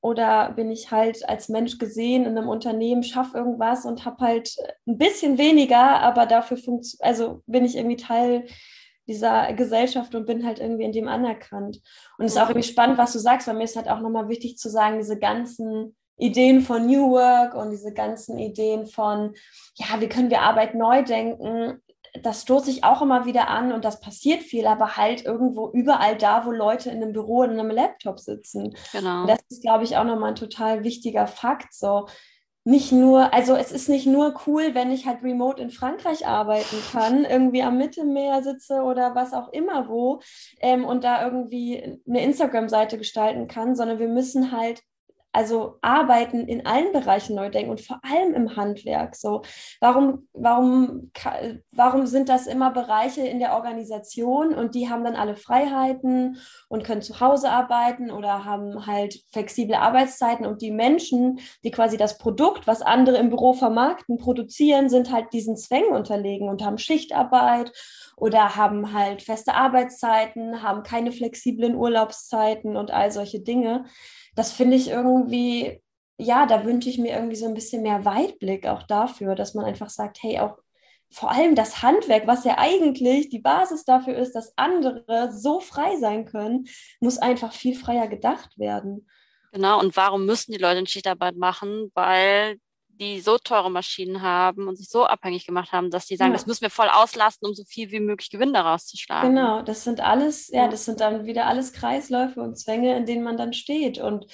Oder bin ich halt als Mensch gesehen in einem Unternehmen, schaffe irgendwas und habe halt ein bisschen weniger, aber dafür also bin ich irgendwie Teil dieser Gesellschaft und bin halt irgendwie in dem anerkannt. Und es ist auch irgendwie spannend, was du sagst, weil mir ist halt auch nochmal wichtig zu sagen, diese ganzen Ideen von New Work und diese ganzen Ideen von, ja, wie können wir Arbeit neu denken, das stoße ich auch immer wieder an und das passiert viel, aber halt irgendwo überall da, wo Leute in einem Büro in einem Laptop sitzen. Genau. Und das ist, glaube ich, auch nochmal ein total wichtiger Fakt. So, nicht nur, also es ist nicht nur cool, wenn ich halt remote in Frankreich arbeiten kann, irgendwie am Mittelmeer sitze oder was auch immer wo ähm, und da irgendwie eine Instagram-Seite gestalten kann, sondern wir müssen halt also arbeiten in allen Bereichen neu denken und vor allem im Handwerk. So, warum, warum, warum sind das immer Bereiche in der Organisation und die haben dann alle Freiheiten und können zu Hause arbeiten oder haben halt flexible Arbeitszeiten und die Menschen, die quasi das Produkt, was andere im Büro vermarkten, produzieren, sind halt diesen Zwängen unterlegen und haben Schichtarbeit oder haben halt feste Arbeitszeiten, haben keine flexiblen Urlaubszeiten und all solche Dinge das finde ich irgendwie, ja, da wünsche ich mir irgendwie so ein bisschen mehr Weitblick auch dafür, dass man einfach sagt, hey, auch vor allem das Handwerk, was ja eigentlich die Basis dafür ist, dass andere so frei sein können, muss einfach viel freier gedacht werden. Genau, und warum müssen die Leute eine Schichtarbeit machen? Weil die so teure Maschinen haben und sich so abhängig gemacht haben, dass die sagen, ja. das müssen wir voll auslasten, um so viel wie möglich Gewinn daraus zu schlagen. Genau, das sind alles, ja, das sind dann wieder alles Kreisläufe und Zwänge, in denen man dann steht. Und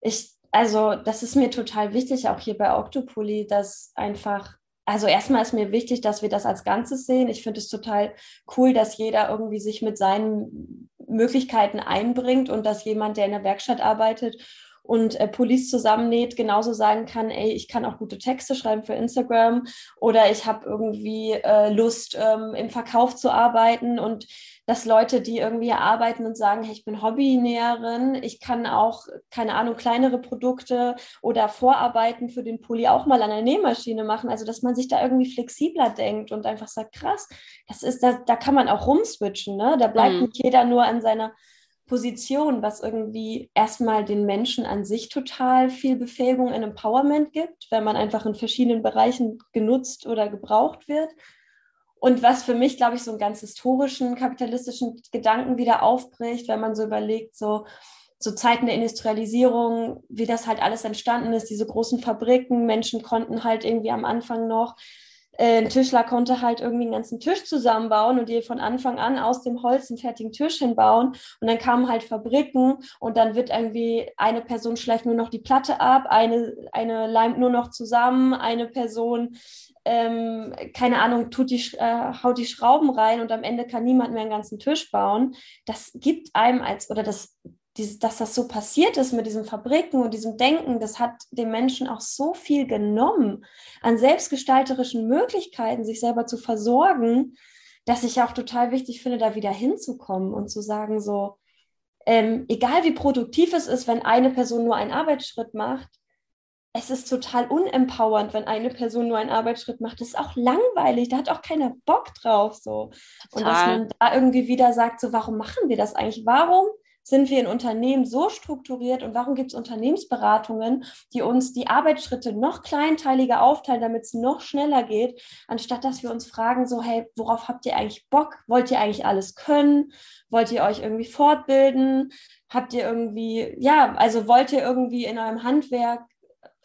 ich, also das ist mir total wichtig, auch hier bei Octopoly, dass einfach also erstmal ist mir wichtig, dass wir das als Ganzes sehen. Ich finde es total cool, dass jeder irgendwie sich mit seinen Möglichkeiten einbringt und dass jemand, der in der Werkstatt arbeitet und äh, Pullis zusammennäht, genauso sagen kann, ey, ich kann auch gute Texte schreiben für Instagram oder ich habe irgendwie äh, Lust, ähm, im Verkauf zu arbeiten und dass Leute, die irgendwie arbeiten und sagen, hey, ich bin Hobbynäherin, ich kann auch, keine Ahnung, kleinere Produkte oder Vorarbeiten für den Pulli auch mal an der Nähmaschine machen. Also, dass man sich da irgendwie flexibler denkt und einfach sagt, krass, das ist, da, da kann man auch rumswitchen, ne? Da bleibt mhm. nicht jeder nur an seiner Position, was irgendwie erstmal den Menschen an sich total viel Befähigung und Empowerment gibt, wenn man einfach in verschiedenen Bereichen genutzt oder gebraucht wird. Und was für mich, glaube ich, so einen ganz historischen kapitalistischen Gedanken wieder aufbricht, wenn man so überlegt, so zu Zeiten der Industrialisierung, wie das halt alles entstanden ist, diese großen Fabriken, Menschen konnten halt irgendwie am Anfang noch ein Tischler konnte halt irgendwie einen ganzen Tisch zusammenbauen und dir von Anfang an aus dem Holz einen fertigen Tisch hinbauen. Und dann kamen halt Fabriken und dann wird irgendwie eine Person schleift nur noch die Platte ab, eine, eine leimt nur noch zusammen, eine Person ähm, keine Ahnung, tut die, äh, haut die Schrauben rein und am Ende kann niemand mehr einen ganzen Tisch bauen. Das gibt einem als, oder das, dieses, dass das so passiert ist mit diesen Fabriken und diesem Denken, das hat den Menschen auch so viel genommen an selbstgestalterischen Möglichkeiten, sich selber zu versorgen, dass ich auch total wichtig finde, da wieder hinzukommen und zu sagen, so, ähm, egal wie produktiv es ist, wenn eine Person nur einen Arbeitsschritt macht, es ist total unempowernd, wenn eine Person nur einen Arbeitsschritt macht. Das ist auch langweilig, da hat auch keiner Bock drauf so. Total. Und dass man da irgendwie wieder sagt, so warum machen wir das eigentlich? Warum sind wir in Unternehmen so strukturiert und warum gibt es Unternehmensberatungen, die uns die Arbeitsschritte noch kleinteiliger aufteilen, damit es noch schneller geht, anstatt dass wir uns fragen, so, hey, worauf habt ihr eigentlich Bock? Wollt ihr eigentlich alles können? Wollt ihr euch irgendwie fortbilden? Habt ihr irgendwie, ja, also wollt ihr irgendwie in eurem Handwerk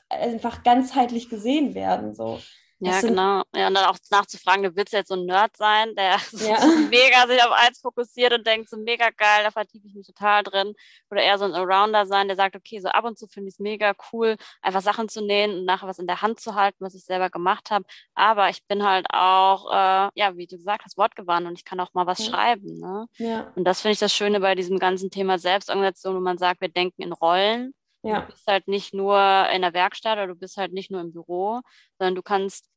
einfach ganzheitlich gesehen werden. So. Ja, genau. Ja, und dann auch nachzufragen, du willst jetzt so ein Nerd sein, der ja. so mega sich auf eins fokussiert und denkt, so mega geil, da vertiefe ich mich total drin. Oder eher so ein Arounder sein, der sagt, okay, so ab und zu finde ich es mega cool, einfach Sachen zu nähen und nachher was in der Hand zu halten, was ich selber gemacht habe. Aber ich bin halt auch, äh, ja, wie du gesagt hast, wortgewandt und ich kann auch mal was ja. schreiben. Ne? Ja. Und das finde ich das Schöne bei diesem ganzen Thema Selbstorganisation, wo man sagt, wir denken in Rollen ja. Du bist halt nicht nur in der Werkstatt oder du bist halt nicht nur im Büro, sondern du kannst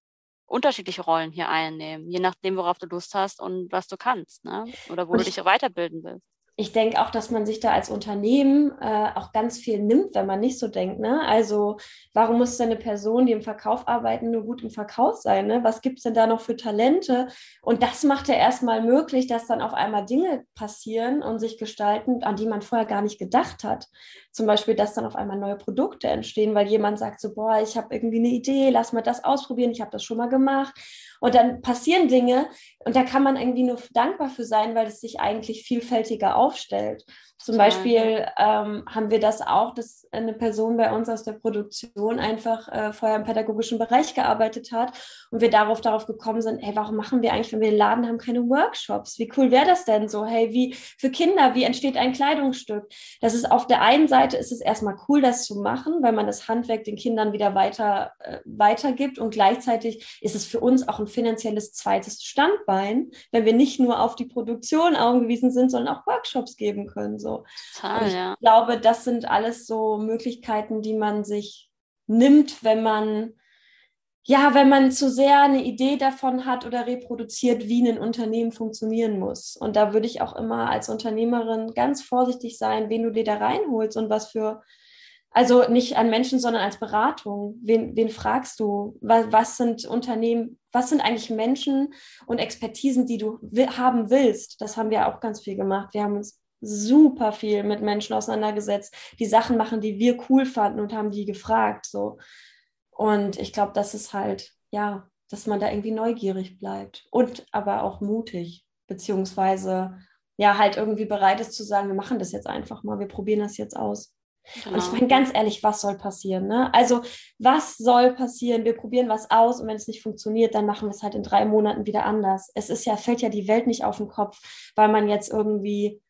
unterschiedliche Rollen hier einnehmen, je nachdem, worauf du Lust hast und was du kannst, ne? Oder wo und du dich weiterbilden willst ich denke auch, dass man sich da als Unternehmen äh, auch ganz viel nimmt, wenn man nicht so denkt. Ne? Also warum muss denn eine Person, die im Verkauf arbeiten, nur gut im Verkauf sein? Ne? Was gibt es denn da noch für Talente? Und das macht ja erstmal möglich, dass dann auf einmal Dinge passieren und sich gestalten, an die man vorher gar nicht gedacht hat. Zum Beispiel, dass dann auf einmal neue Produkte entstehen, weil jemand sagt so, boah, ich habe irgendwie eine Idee, lass mal das ausprobieren, ich habe das schon mal gemacht. Und dann passieren Dinge und da kann man irgendwie nur dankbar für sein, weil es sich eigentlich vielfältiger aufstellt. Zum Klar, Beispiel ähm, haben wir das auch, dass eine Person bei uns aus der Produktion einfach äh, vorher im pädagogischen Bereich gearbeitet hat und wir darauf darauf gekommen sind, hey, warum machen wir eigentlich, wenn wir den Laden haben, keine Workshops? Wie cool wäre das denn so? Hey, wie für Kinder, wie entsteht ein Kleidungsstück? Das ist auf der einen Seite ist es erstmal cool, das zu machen, weil man das Handwerk den Kindern wieder weiter äh, weitergibt und gleichzeitig ist es für uns auch ein finanzielles zweites Standbein, wenn wir nicht nur auf die Produktion angewiesen sind, sondern auch Workshops geben können. So. Total, ich ja. glaube, das sind alles so Möglichkeiten, die man sich nimmt, wenn man ja, wenn man zu sehr eine Idee davon hat oder reproduziert, wie ein Unternehmen funktionieren muss. Und da würde ich auch immer als Unternehmerin ganz vorsichtig sein, wen du dir da reinholst und was für, also nicht an Menschen, sondern als Beratung. Wen, wen fragst du? Was, was sind Unternehmen, was sind eigentlich Menschen und Expertisen, die du haben willst? Das haben wir auch ganz viel gemacht. Wir haben uns super viel mit Menschen auseinandergesetzt, die Sachen machen, die wir cool fanden und haben die gefragt. So. Und ich glaube, das ist halt, ja, dass man da irgendwie neugierig bleibt und aber auch mutig, beziehungsweise ja, halt irgendwie bereit ist zu sagen, wir machen das jetzt einfach mal, wir probieren das jetzt aus. Genau. Und ich meine, ganz ehrlich, was soll passieren? Ne? Also, was soll passieren? Wir probieren was aus und wenn es nicht funktioniert, dann machen wir es halt in drei Monaten wieder anders. Es ist ja, fällt ja die Welt nicht auf den Kopf, weil man jetzt irgendwie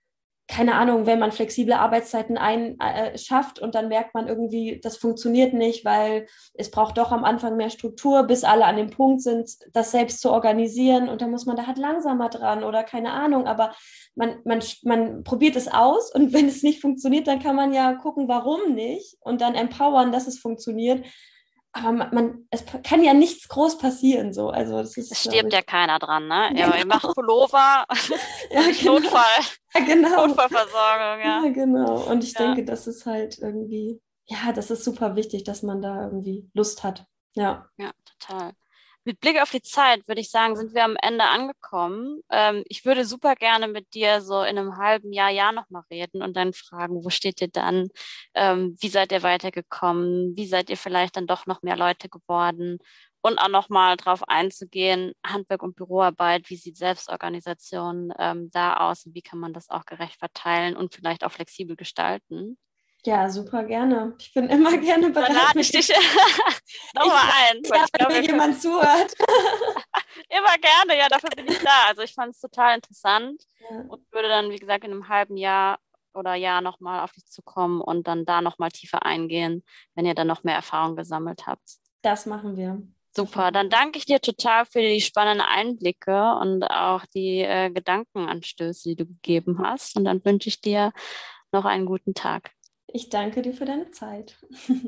keine Ahnung, wenn man flexible Arbeitszeiten einschafft äh, und dann merkt man irgendwie, das funktioniert nicht, weil es braucht doch am Anfang mehr Struktur, bis alle an dem Punkt sind, das selbst zu organisieren. Und dann muss man da halt langsamer dran oder keine Ahnung, aber man, man, man probiert es aus. Und wenn es nicht funktioniert, dann kann man ja gucken, warum nicht? Und dann empowern, dass es funktioniert aber man, man, es kann ja nichts groß passieren so. Also das ist, es stirbt ja keiner dran, ne? Genau. Ja, ihr macht Pullover, ja, genau. Notfall, ja, genau. Notfallversorgung, ja. ja. genau. Und ich ja. denke, das ist halt irgendwie, ja, das ist super wichtig, dass man da irgendwie Lust hat. Ja. Ja, total mit Blick auf die Zeit würde ich sagen, sind wir am Ende angekommen. Ähm, ich würde super gerne mit dir so in einem halben Jahr, Jahr nochmal reden und dann fragen, wo steht ihr dann? Ähm, wie seid ihr weitergekommen? Wie seid ihr vielleicht dann doch noch mehr Leute geworden? Und auch nochmal darauf einzugehen, Handwerk und Büroarbeit, wie sieht Selbstorganisation ähm, da aus und wie kann man das auch gerecht verteilen und vielleicht auch flexibel gestalten? Ja, super gerne. Ich bin immer gerne bereit. Dann lade ich dich nochmal ein. Ja, wenn mir jemand zuhört. immer gerne, ja, dafür bin ich da. Also ich fand es total interessant ja. und würde dann, wie gesagt, in einem halben Jahr oder Jahr nochmal auf dich zukommen und dann da nochmal tiefer eingehen, wenn ihr dann noch mehr Erfahrung gesammelt habt. Das machen wir. Super, dann danke ich dir total für die spannenden Einblicke und auch die äh, Gedankenanstöße, die du gegeben hast. Und dann wünsche ich dir noch einen guten Tag. Ich danke dir für deine Zeit.